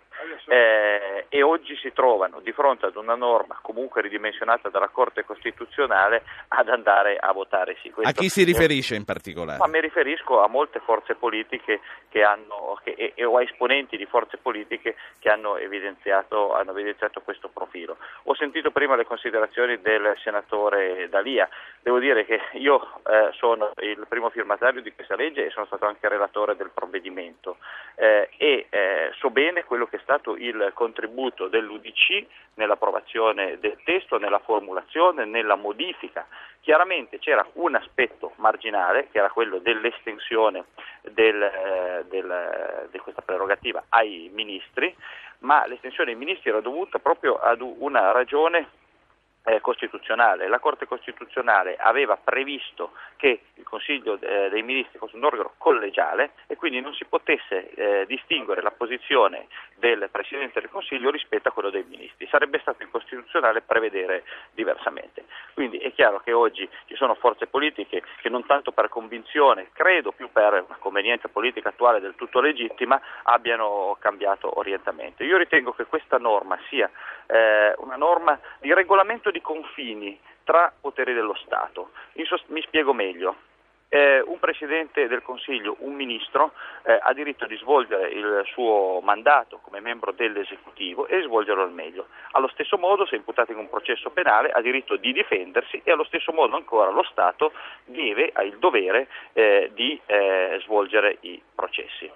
eh, e oggi si trovano di fronte ad una norma comunque ridimensionata dalla Corte Costituzionale ad andare a votare sì. A Questo- chi si riferisce in particolare? ma mi riferisco a molte forze politiche che hanno, che, e, e- o a esponenti di forze politiche che hanno evidenziato, hanno evidenziato questo profilo. Ho sentito prima le considerazioni del senatore Dalia, devo dire che io eh, sono il primo firmatario di questa legge e sono stato anche relatore del provvedimento eh, e eh, so bene quello che è stato il contributo dell'UDC nell'approvazione del testo, nella formulazione, nella modifica. Chiaramente c'era un aspetto marginale che era quello dell'estensione del, eh, del- di questa prerogativa ai ministri, ma l'estensione ai ministri era dovuta proprio ad una ragione eh, costituzionale. La Corte Costituzionale aveva previsto che il Consiglio eh, dei Ministri fosse un organo collegiale e quindi non si potesse eh, distinguere la posizione del Presidente del Consiglio rispetto a quello dei Ministri. Sarebbe stato incostituzionale prevedere diversamente. Quindi è chiaro che oggi ci sono forze politiche che non tanto per convinzione, credo più per una convenienza politica attuale del tutto legittima, abbiano cambiato orientamento. Io ritengo che questa norma sia eh, una norma di regolamento di confini tra poteri dello Stato. In sos- mi spiego meglio. Eh, un Presidente del Consiglio, un Ministro, eh, ha diritto di svolgere il suo mandato come membro dell'esecutivo e svolgerlo al meglio. Allo stesso modo, se imputato in un processo penale, ha diritto di difendersi e allo stesso modo ancora lo Stato deve, ha il dovere eh, di eh, svolgere i processi.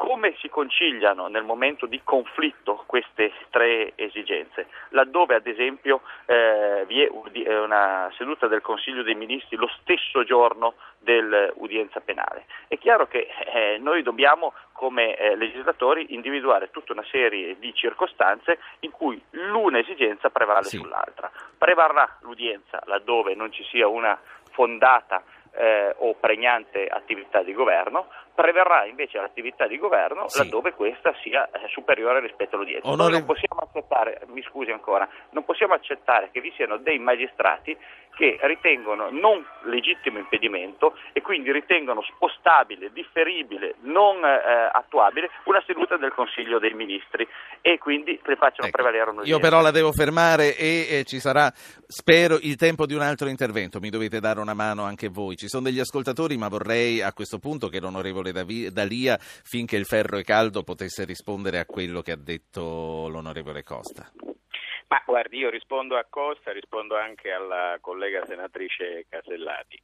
Come si conciliano nel momento di conflitto queste tre esigenze? Laddove ad esempio eh, vi è eh, una seduta del Consiglio dei Ministri lo stesso giorno dell'udienza penale. È chiaro che eh, noi dobbiamo come eh, legislatori individuare tutta una serie di circostanze in cui l'una esigenza prevale Sì. sull'altra. Prevarrà l'udienza laddove non ci sia una fondata eh, o pregnante attività di governo, preverrà invece l'attività di governo Sì. laddove questa sia eh, superiore rispetto all'udienza. Noi Onore- non possiamo accettare, mi scusi ancora, non possiamo accettare che vi siano dei magistrati che ritengono non legittimo impedimento e quindi ritengono spostabile, differibile, non eh, attuabile una seduta del Consiglio dei Ministri e quindi le facciano Ecco, prevalere un'udienza. Io però la devo fermare e eh, ci sarà, spero, il tempo di un altro intervento. Mi dovete dare una mano anche voi. Ci sono degli ascoltatori, ma vorrei a questo punto che l'onorevole Davi- Dalia, finché il ferro è caldo, potesse rispondere a quello che ha detto l'onorevole Costa. Ma guardi, io rispondo a Costa, rispondo anche alla collega senatrice Casellati.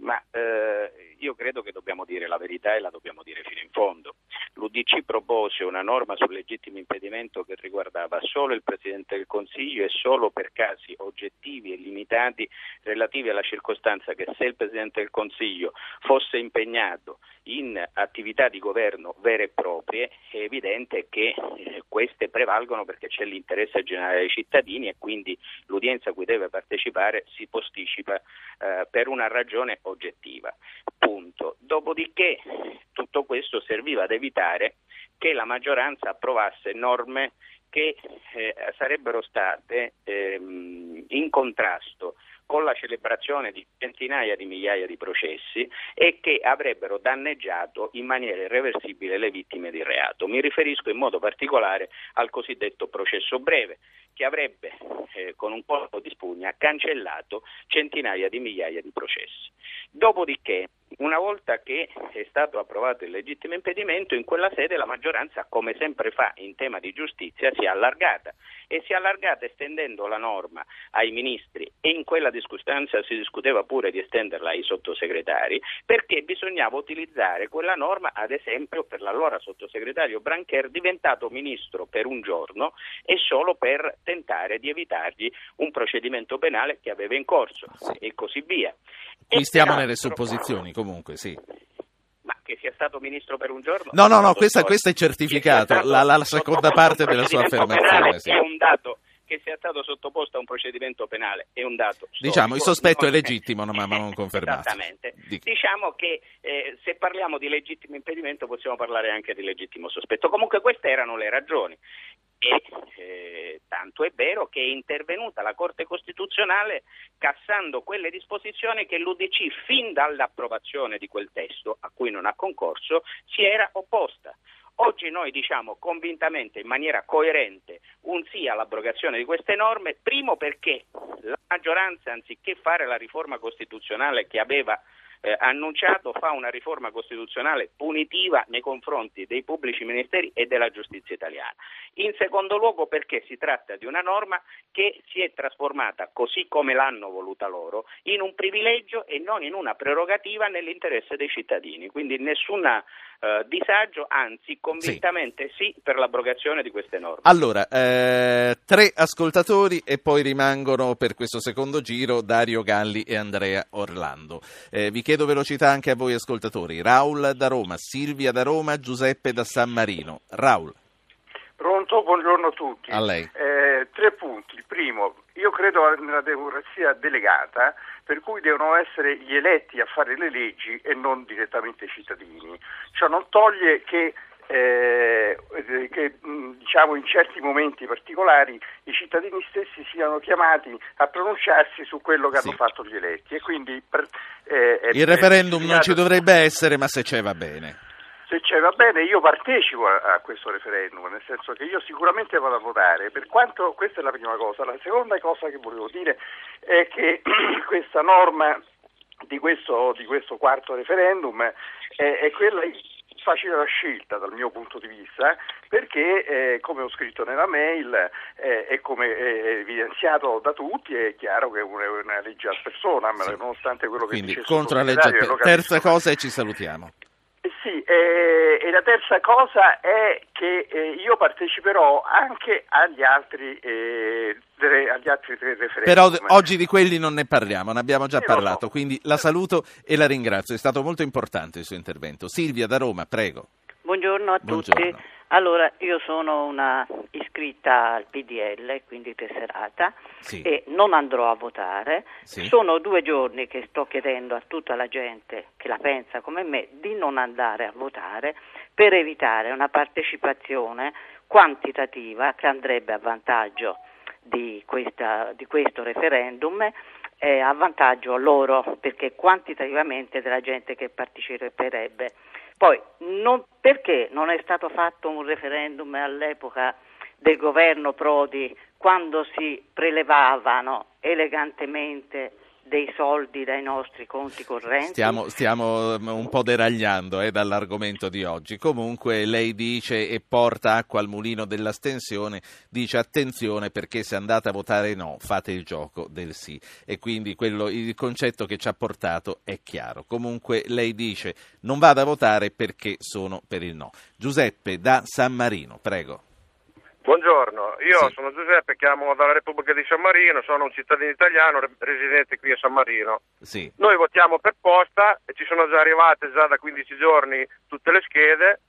Ma eh, io credo che dobbiamo dire la verità e la dobbiamo dire fino in fondo. L'UDC propose una norma sul legittimo impedimento che riguardava solo il Presidente del Consiglio e solo per casi oggettivi e limitati relativi alla circostanza che se il Presidente del Consiglio fosse impegnato in attività di governo vere e proprie, è evidente che eh, queste prevalgono perché c'è l'interesse generale dei cittadini e quindi l'udienza a cui deve partecipare si posticipa eh, per una ragione oggettiva. Punto. Dopodiché tutto questo serviva ad evitare che la maggioranza approvasse norme che eh, sarebbero state ehm, in contrasto con la celebrazione di centinaia di migliaia di processi e che avrebbero danneggiato in maniera irreversibile le vittime di reato. Mi riferisco in modo particolare al cosiddetto processo breve, che avrebbe eh, con un colpo di spugna cancellato centinaia di migliaia di processi. Dopodiché una volta che è stato approvato il legittimo impedimento, in quella sede la maggioranza, come sempre fa in tema di giustizia, si è allargata e si è allargata estendendo la norma ai ministri e in quella discussione si discuteva pure di estenderla ai sottosegretari perché bisognava utilizzare quella norma ad esempio per l'allora sottosegretario Brancher diventato ministro per un giorno e solo per tentare di evitargli un procedimento penale che aveva in corso sì. e così via. Qui stiamo nelle supposizioni comunque, sì ma che sia stato ministro per un giorno. No, no, no, questa, questo è certificato, la, la, seconda parte della sua affermazione. Sì. È un dato che sia stato sottoposto a un procedimento penale è un dato. Diciamo, il sospetto è legittimo, ma non confermato. Esattamente. Dico. Diciamo che eh, se parliamo di legittimo impedimento possiamo parlare anche di legittimo sospetto. Comunque queste erano le ragioni. E eh, tanto è vero che è intervenuta la Corte Costituzionale cassando quelle disposizioni che l'UDC fin dall'approvazione di quel testo, a cui non ha concorso, si era opposta. Oggi noi diciamo convintamente, in maniera coerente, un sì all'abrogazione di queste norme, primo perché la maggioranza, anziché fare la riforma costituzionale che aveva eh, annunciato fa una riforma costituzionale punitiva nei confronti dei pubblici ministeri e della giustizia italiana. In secondo luogo perché si tratta di una norma che si è trasformata, così come l'hanno voluta loro, in un privilegio e non in una prerogativa nell'interesse dei cittadini. Quindi nessun eh, disagio, anzi convintamente sì. sì. per l'abrogazione di queste norme. Allora, eh, tre ascoltatori e poi rimangono per questo secondo giro Dario Galli e Andrea Orlando. Eh, vi chiedo velocità anche a voi ascoltatori. Raul da Roma, Silvia da Roma, Giuseppe da San Marino. Raul. Pronto, buongiorno a tutti. A lei. Eh, tre punti. Il primo, io credo nella democrazia delegata, per cui devono essere gli eletti a fare le leggi e non direttamente i cittadini. Ciò non toglie che eh, che diciamo, in certi momenti particolari i cittadini stessi siano chiamati a pronunciarsi su quello che sì. hanno fatto gli eletti. E quindi, eh, Il referendum non ci dovrebbe essere, ma se c'è va bene. Se c'è va bene, io partecipo a, a, questo referendum, nel senso che io sicuramente vado a votare, per quanto questa è la prima cosa. La seconda cosa che volevo dire è che [CLEARS THROAT] questa norma di questo, di questo quarto referendum è, è quella facile la scelta dal mio punto di vista perché eh, come ho scritto nella mail eh, e come è evidenziato da tutti è chiaro che è una, una legge a persona sì. nonostante quello che Quindi, dice contro la legge terza cosa e ci salutiamo eh sì, eh, e la terza cosa è che eh, io parteciperò anche agli altri, eh, tre, agli altri tre referendum. Però oggi di quelli non ne parliamo, ne abbiamo già parlato, so. quindi la saluto e la ringrazio, è stato molto importante il suo intervento. Silvia da Roma, prego. Buongiorno a Buongiorno. tutti. Allora, io sono una iscritta al PDL, quindi tesserata, sì. e non andrò a votare. Sì. Sono due giorni che sto chiedendo a tutta la gente che la pensa come me di non andare a votare per evitare una partecipazione quantitativa che andrebbe a vantaggio di, questa, di questo referendum eh, a vantaggio loro perché quantitativamente della gente che parteciperebbe poi, non, perché non è stato fatto un referendum all'epoca del governo Prodi quando si prelevavano elegantemente dei soldi dai nostri conti correnti. Stiamo, stiamo mm, un po' deragliando eh, dall'argomento di oggi. Comunque lei dice e porta acqua al mulino dell'astensione, dice attenzione perché se andate a votare no fate il gioco del sì e quindi quello, il concetto che ci ha portato è chiaro. Comunque lei dice non vado a votare perché sono per il no. Giuseppe da San Marino, prego. Buongiorno, io sì. sono Giuseppe, chiamo dalla Repubblica di San Marino, sono un cittadino italiano residente qui a San Marino. Sì. Noi votiamo per posta e ci sono già arrivate già da 15 giorni tutte le schede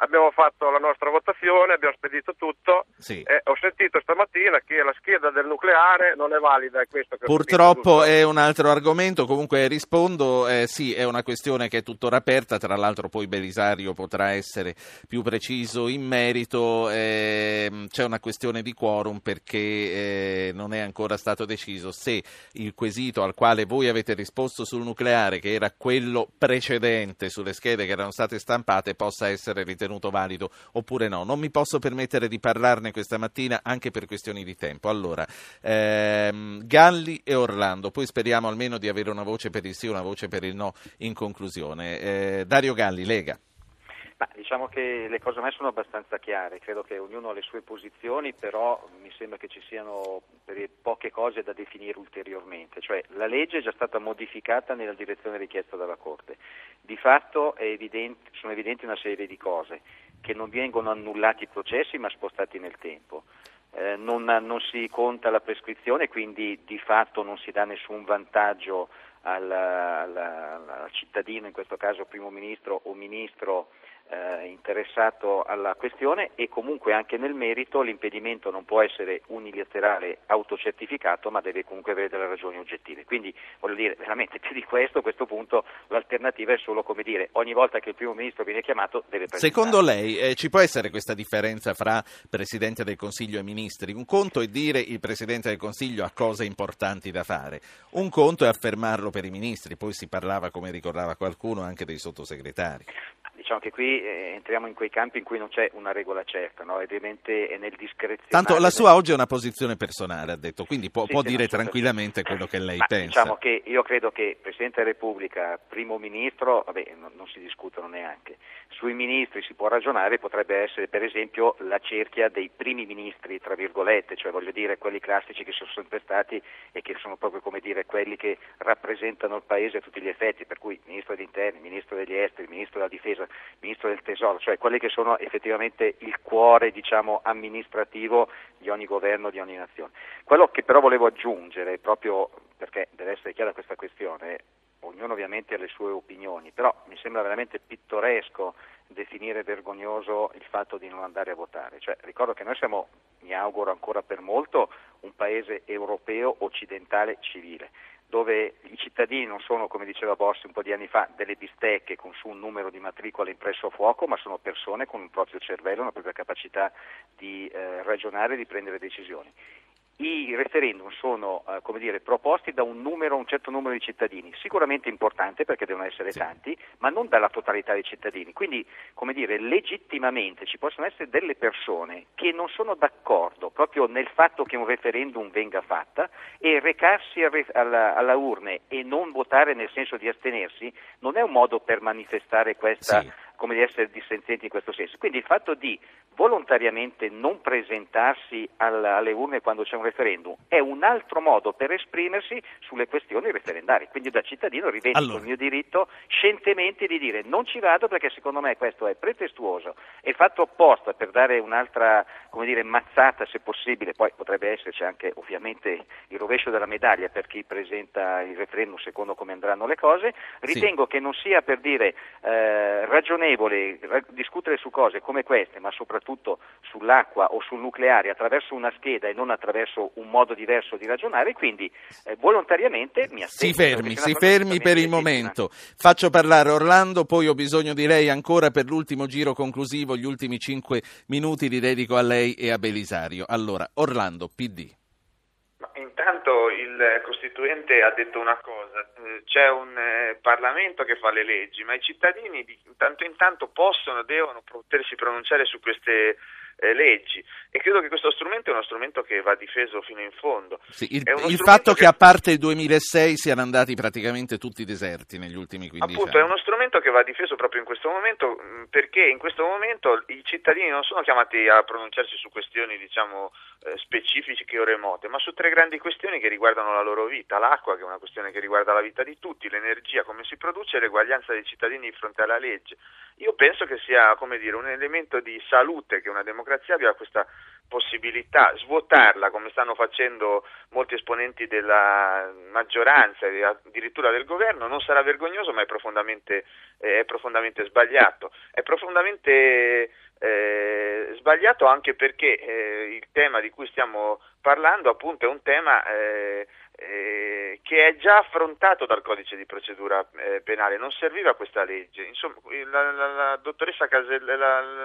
abbiamo fatto la nostra votazione, abbiamo spedito tutto sì. e ho sentito stamattina che la scheda del nucleare non è valida. È questo che Purtroppo è un altro argomento, comunque rispondo, eh, sì, è una questione che è tuttora aperta, tra l'altro poi Belisario potrà essere più preciso in merito, eh, c'è una questione di quorum perché eh, non è ancora stato deciso se il quesito al quale voi avete risposto sul nucleare, che era quello precedente sulle schede che erano state stampate, possa essere ritenuto ritenuto valido oppure no. Non mi posso permettere di parlarne questa mattina anche per questioni di tempo. Allora, ehm, Galli e Orlando, poi speriamo almeno di avere una voce per il sì e una voce per il no in conclusione. Eh, Dario Galli, Lega. Ma diciamo che le cose a me sono abbastanza chiare, credo che ognuno ha le sue posizioni, però mi sembra che ci siano poche cose da definire ulteriormente, cioè la legge è già stata modificata nella direzione richiesta dalla Corte, di fatto evidente, sono evidenti una serie di cose, che non vengono annullati i processi ma spostati nel tempo. Eh, non, non, si conta la prescrizione, quindi di fatto non si dà nessun vantaggio al, al, al cittadino, in questo caso primo ministro o ministro eh, interessato alla questione e comunque anche nel merito l'impedimento non può essere unilaterale autocertificato ma deve comunque avere delle ragioni oggettive. Quindi voglio dire veramente più di questo a questo punto l'alternativa è solo come dire ogni volta che il primo ministro viene chiamato deve presentare. Secondo lei eh, ci può essere questa differenza fra Presidente del Consiglio e Ministri? Un conto è dire il Presidente del Consiglio ha cose importanti da fare, un conto è affermarlo per i ministri, poi si parlava come ricordava qualcuno anche dei sottosegretari. Diciamo che qui eh, entriamo in quei campi in cui non c'è una regola certa, no? ovviamente è nel discrezionale. Tanto la sua oggi è una posizione personale, ha detto, quindi può, sì, può dire tranquillamente quello che lei Ma pensa. Diciamo che io credo che Presidente della Repubblica, Primo Ministro, vabbè, non, non si discutono neanche. Sui ministri si può ragionare, potrebbe essere per esempio la cerchia dei primi ministri, tra virgolette, cioè voglio dire quelli classici che sono sempre stati e che sono proprio come dire quelli che rappresentano il Paese a tutti gli effetti, per cui Ministro degli Interni, Ministro degli Esteri, Ministro della Difesa, Ministro del Tesoro, cioè quelli che sono effettivamente il cuore diciamo, amministrativo di ogni governo, di ogni nazione. Quello che però volevo aggiungere, proprio perché deve essere chiara questa questione, ognuno ovviamente ha le sue opinioni, però mi sembra veramente pittoresco definire vergognoso il fatto di non andare a votare. Cioè, ricordo che noi siamo, mi auguro ancora per molto, un paese europeo occidentale civile dove i cittadini non sono, come diceva Bossi un po' di anni fa, delle bistecche con su un numero di matricola impresso a fuoco, ma sono persone con un proprio cervello, una propria capacità di eh, ragionare e di prendere decisioni i referendum sono eh, dire, proposti da un, numero, un, certo numero di cittadini, sicuramente importante perché devono essere sì. tanti, ma non dalla totalità dei cittadini. Quindi, come dire, legittimamente ci possono essere delle persone che non sono d'accordo proprio nel fatto che un referendum venga fatta e recarsi alla, alla urne e non votare nel senso di astenersi non è un modo per manifestare questa... Sì come di essere dissenzienti in questo senso. Quindi il fatto di volontariamente non presentarsi alle urne quando c'è un referendum è un altro modo per esprimersi sulle questioni referendarie. Quindi da cittadino rivendico allora. il mio diritto scientemente di dire non ci vado perché secondo me questo è pretestuoso, è fatto apposta per dare un'altra come dire, mazzata se possibile, poi potrebbe esserci anche ovviamente il rovescio della medaglia per chi presenta il referendum secondo come andranno le cose, ritengo sì. che non sia per dire eh, ragionevole ragionevole discutere su cose come queste, ma soprattutto sull'acqua o sul nucleare attraverso una scheda e non attraverso un modo diverso di ragionare, quindi eh, volontariamente mi astengo. Si fermi, si fermi per il momento. Faccio parlare Orlando, poi ho bisogno di lei ancora per l'ultimo giro conclusivo, gli ultimi cinque minuti li dedico a lei e a Belisario. Allora, Orlando, PD. Costituente ha detto una cosa, eh, c'è un eh, Parlamento che fa le leggi, ma i cittadini di tanto in tanto possono, devono potersi pronunciare su queste eh, leggi e credo che questo strumento è uno strumento che va difeso fino in fondo. Sì, il, il fatto che... che... a parte il 2006 siano andati praticamente tutti deserti negli ultimi 15 Appunto, anni. è uno strumento che va difeso proprio in questo momento perché in questo momento i cittadini non sono chiamati a pronunciarsi su questioni diciamo eh, specifiche o remote, ma su tre grandi questioni che riguardano la loro vita, l'acqua che è una questione che riguarda la vita di tutti, l'energia, come si produce e l'eguaglianza dei cittadini di fronte alla legge. Io penso che sia dire, un elemento di salute che una democrazia abbia questa possibilità, svuotarla come stanno facendo molti esponenti della maggioranza e addirittura del governo, non sarà vergognoso ma è profondamente, eh, è profondamente sbagliato. È profondamente eh, sbagliato anche perché eh, il tema di cui stiamo parlando appunto è un tema eh, eh, che è già affrontato dal codice di procedura penale, non serviva questa legge. Insomma, la, la, la,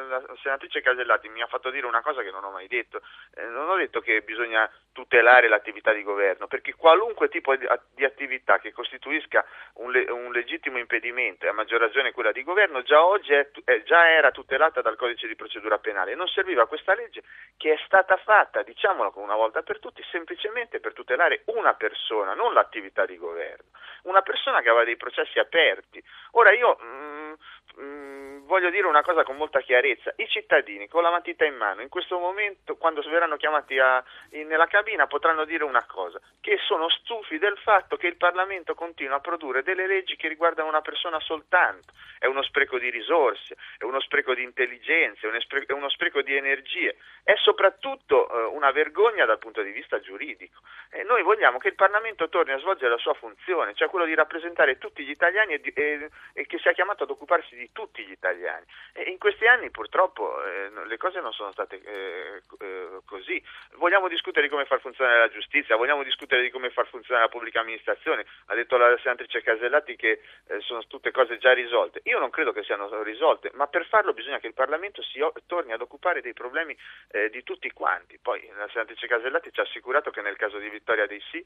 la, senatrice Casellati mi ha fatto dire una cosa che non ho mai detto, eh, non ho detto che bisogna tutelare l'attività di governo, perché qualunque tipo di, attività che costituisca un, le- un legittimo impedimento e a maggior ragione quella di governo già oggi è, è, già era tutelata dal codice di procedura penale. Non serviva questa legge che è stata fatta, diciamolo una volta per tutti, semplicemente per tutelare una persona, non l'attività di governo. Una persona che aveva dei processi aperti. Ora io... Mm, mm, voglio dire una cosa con molta chiarezza, i cittadini con la matita in mano in questo momento quando verranno chiamati a, in, nella cabina potranno dire una cosa, che sono stufi del fatto che il Parlamento continua a produrre delle leggi che riguardano una persona soltanto, è uno spreco di risorse, è uno spreco di intelligenze, è uno spreco di energie, è soprattutto eh, una vergogna dal punto di vista giuridico. E noi vogliamo che il Parlamento torni a svolgere la sua funzione, cioè quello di rappresentare tutti gli italiani e, di, e, e che sia chiamato ad occuparsi di tutti gli italiani. E in questi anni purtroppo eh, le cose non sono state eh, eh, così. Vogliamo discutere di come far funzionare la giustizia, vogliamo discutere di come far funzionare la pubblica amministrazione. Ha detto la senatrice Casellati che eh, sono tutte cose già risolte. Io non credo che siano risolte, ma per farlo bisogna che il Parlamento si torni ad occupare dei problemi eh, di tutti quanti. Poi la senatrice Casellati ci ha assicurato che nel caso di vittoria dei sì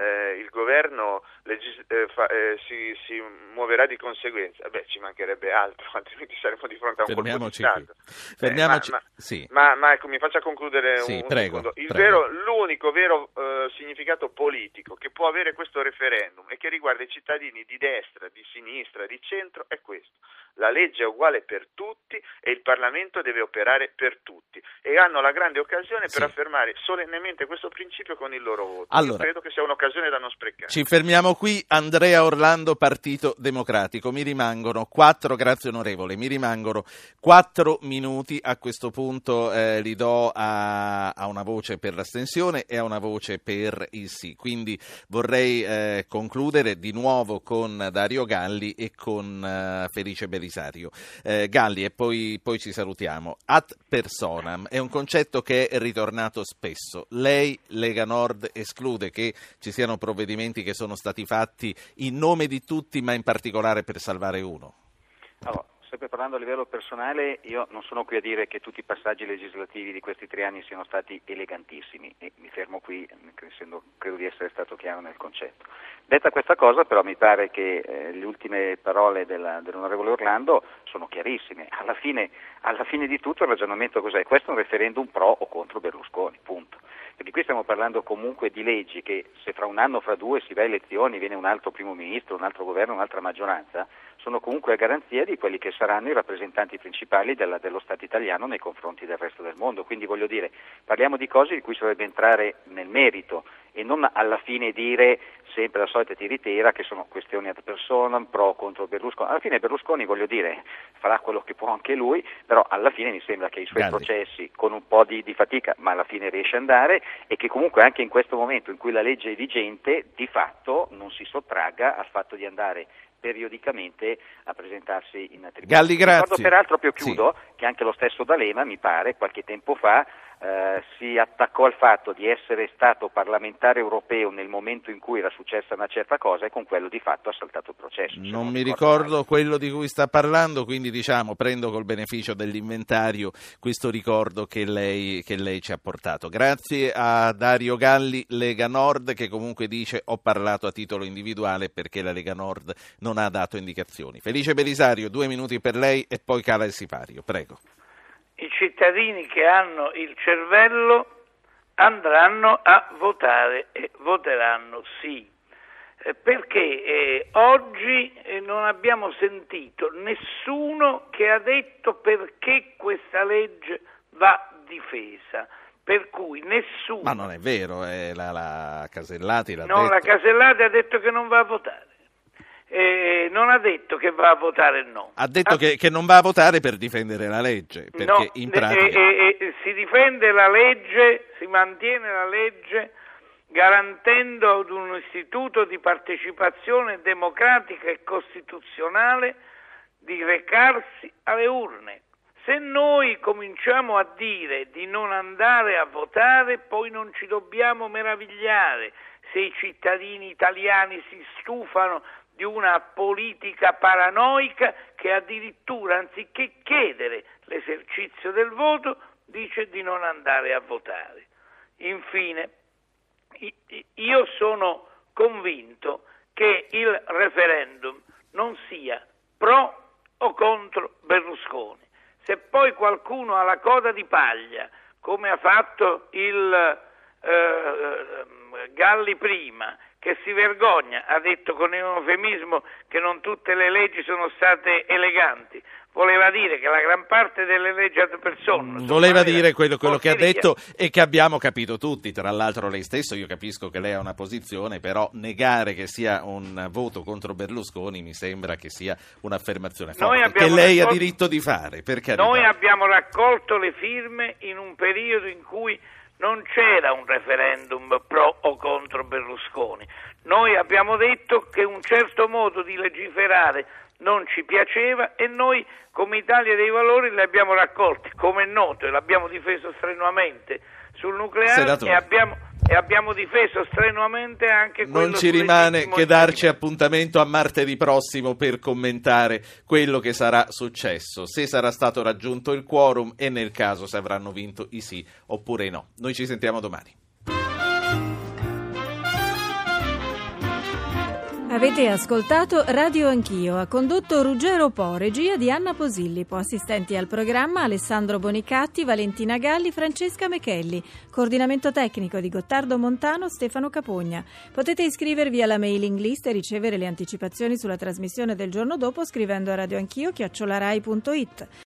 il governo legis- fa, si, si, muoverà di conseguenza. Beh, ci mancherebbe altro, [LAUGHS] altrimenti saremo di fronte a un colpo di Stato. Fermiamoci. Eh, ma, sì. ma, ma, ecco, mi faccia concludere sì, un, prego, secondo. Il prego. Vero, l'unico vero eh, significato politico che può avere questo referendum e che riguarda i cittadini di destra, di sinistra, di centro è questo. La legge è uguale per tutti e il Parlamento deve operare per tutti e hanno la grande occasione per Sì. affermare solennemente questo principio con il loro voto. Allora, Io credo che sia un'occasione da non sprecare. Ci fermiamo qui. Andrea Orlando, Partito Democratico. Mi rimangono quattro, grazie onorevole, mi rimangono quattro minuti. A questo punto eh, li do a, a una voce per l'astensione e a una voce per il sì. Quindi vorrei eh, concludere di nuovo con Dario Galli e con eh, Felice Belisario. Eh, Galli e poi, poi ci salutiamo. Ad personam è un concetto che è ritornato spesso. Lei, Lega Nord, esclude che ci siano provvedimenti che sono stati fatti in nome di tutti, ma in particolare per salvare uno. Allora, sempre parlando a livello personale, io non sono qui a dire che tutti i passaggi legislativi di questi tre anni siano stati elegantissimi e mi fermo qui, essendo, credo di essere stato chiaro nel concetto. Detta questa cosa, però, mi pare che eh, le ultime parole della, dell'onorevole Orlando sono chiarissime. Alla fine, alla fine di tutto il ragionamento cos'è? Questo è un referendum pro o contro Berlusconi, punto. Perché qui stiamo parlando comunque di leggi che se fra un anno o fra due si va a elezioni, viene un altro primo ministro, un altro governo, un'altra maggioranza, sono comunque a garanzia di quelli che saranno i rappresentanti principali della, dello Stato italiano nei confronti del resto del mondo. Quindi voglio dire, parliamo di cose di cui si dovrebbe entrare nel merito e non alla fine dire sempre la solita tiritera che sono questioni ad personam, pro o contro Berlusconi. Alla fine Berlusconi, voglio dire, farà quello che può anche lui, però alla fine mi sembra che i suoi Galli. processi con un po' di, di fatica, ma alla fine riesce ad andare e che comunque anche in questo momento in cui la legge è vigente, di fatto non si sottragga al fatto di andare periodicamente a presentarsi in tribunale. Galli, grazie. Ricordo peraltro, proprio chiudo, che anche lo stesso D'Alema, mi pare, qualche tempo fa eh, si attaccò al fatto di essere stato parlamentare europeo nel momento in cui era successa una certa cosa e con quello di fatto ha saltato il processo. Non mi ricordo quello di cui sta parlando, quindi diciamo prendo col beneficio dell'inventario questo ricordo che lei, che lei ci ha portato. Grazie a Dario Galli, Lega Nord, che comunque dice ho parlato a titolo individuale perché la Lega Nord non ha dato indicazioni. Felice Belisario, due minuti per lei e poi cala il sipario, prego. I cittadini che hanno il cervello andranno a votare e voteranno sì. Eh, Perché eh, oggi eh, non abbiamo sentito nessuno che ha detto perché questa legge va difesa. Per cui nessuno. Ma non è vero, eh, la, la Casellati l'ha No, detto. la Casellati ha detto che non va a votare. Eh, non ha detto che va a votare no. Ha detto che, che non va a votare per difendere la legge, perché No, in pratica... eh, eh, si difende la legge, si mantiene la legge garantendo ad un istituto di partecipazione democratica e costituzionale di recarsi alle urne. Se noi cominciamo a dire di non andare a votare, poi non ci dobbiamo meravigliare se i cittadini italiani si stufano di una politica paranoica che addirittura anziché chiedere l'esercizio del voto dice di non andare a votare. Infine, io sono convinto che il referendum non sia pro o contro Berlusconi. Se poi qualcuno ha la coda di paglia, come ha fatto il eh, eh Galli prima, che si vergogna, ha detto con un eufemismo che non tutte le leggi sono state eleganti, voleva dire che la gran parte delle leggi ad persona voleva dire quello, quello che ha detto e che abbiamo capito tutti. Tra l'altro lei stesso io capisco che lei ha una posizione però negare che sia un voto contro Berlusconi mi sembra che sia un'affermazione forte che lei raccolto, ha diritto di fare noi abbiamo raccolto le firme in un periodo in cui non c'era un referendum pro o contro Berlusconi. Noi abbiamo detto che un certo modo di legiferare non ci piaceva e noi come Italia dei Valori li abbiamo raccolti, come è noto, e l'abbiamo difeso strenuamente sul nucleare e abbiamo, e abbiamo, difeso strenuamente anche quello Non ci rimane che darci appuntamento a martedì prossimo per commentare quello che sarà successo, se sarà stato raggiunto il quorum e nel caso se avranno vinto i sì oppure i no. Noi ci sentiamo domani. Avete ascoltato Radio Anch'io, ha condotto Ruggero Po, regia di Anna Posillipo, assistenti al programma Alessandro Bonicatti, Valentina Galli, Francesca Mechelli, coordinamento tecnico di Gottardo Montano, Stefano Capogna. Potete iscrivervi alla mailing list e ricevere le anticipazioni sulla trasmissione del giorno dopo scrivendo a radioanchio chiocciolarai.it.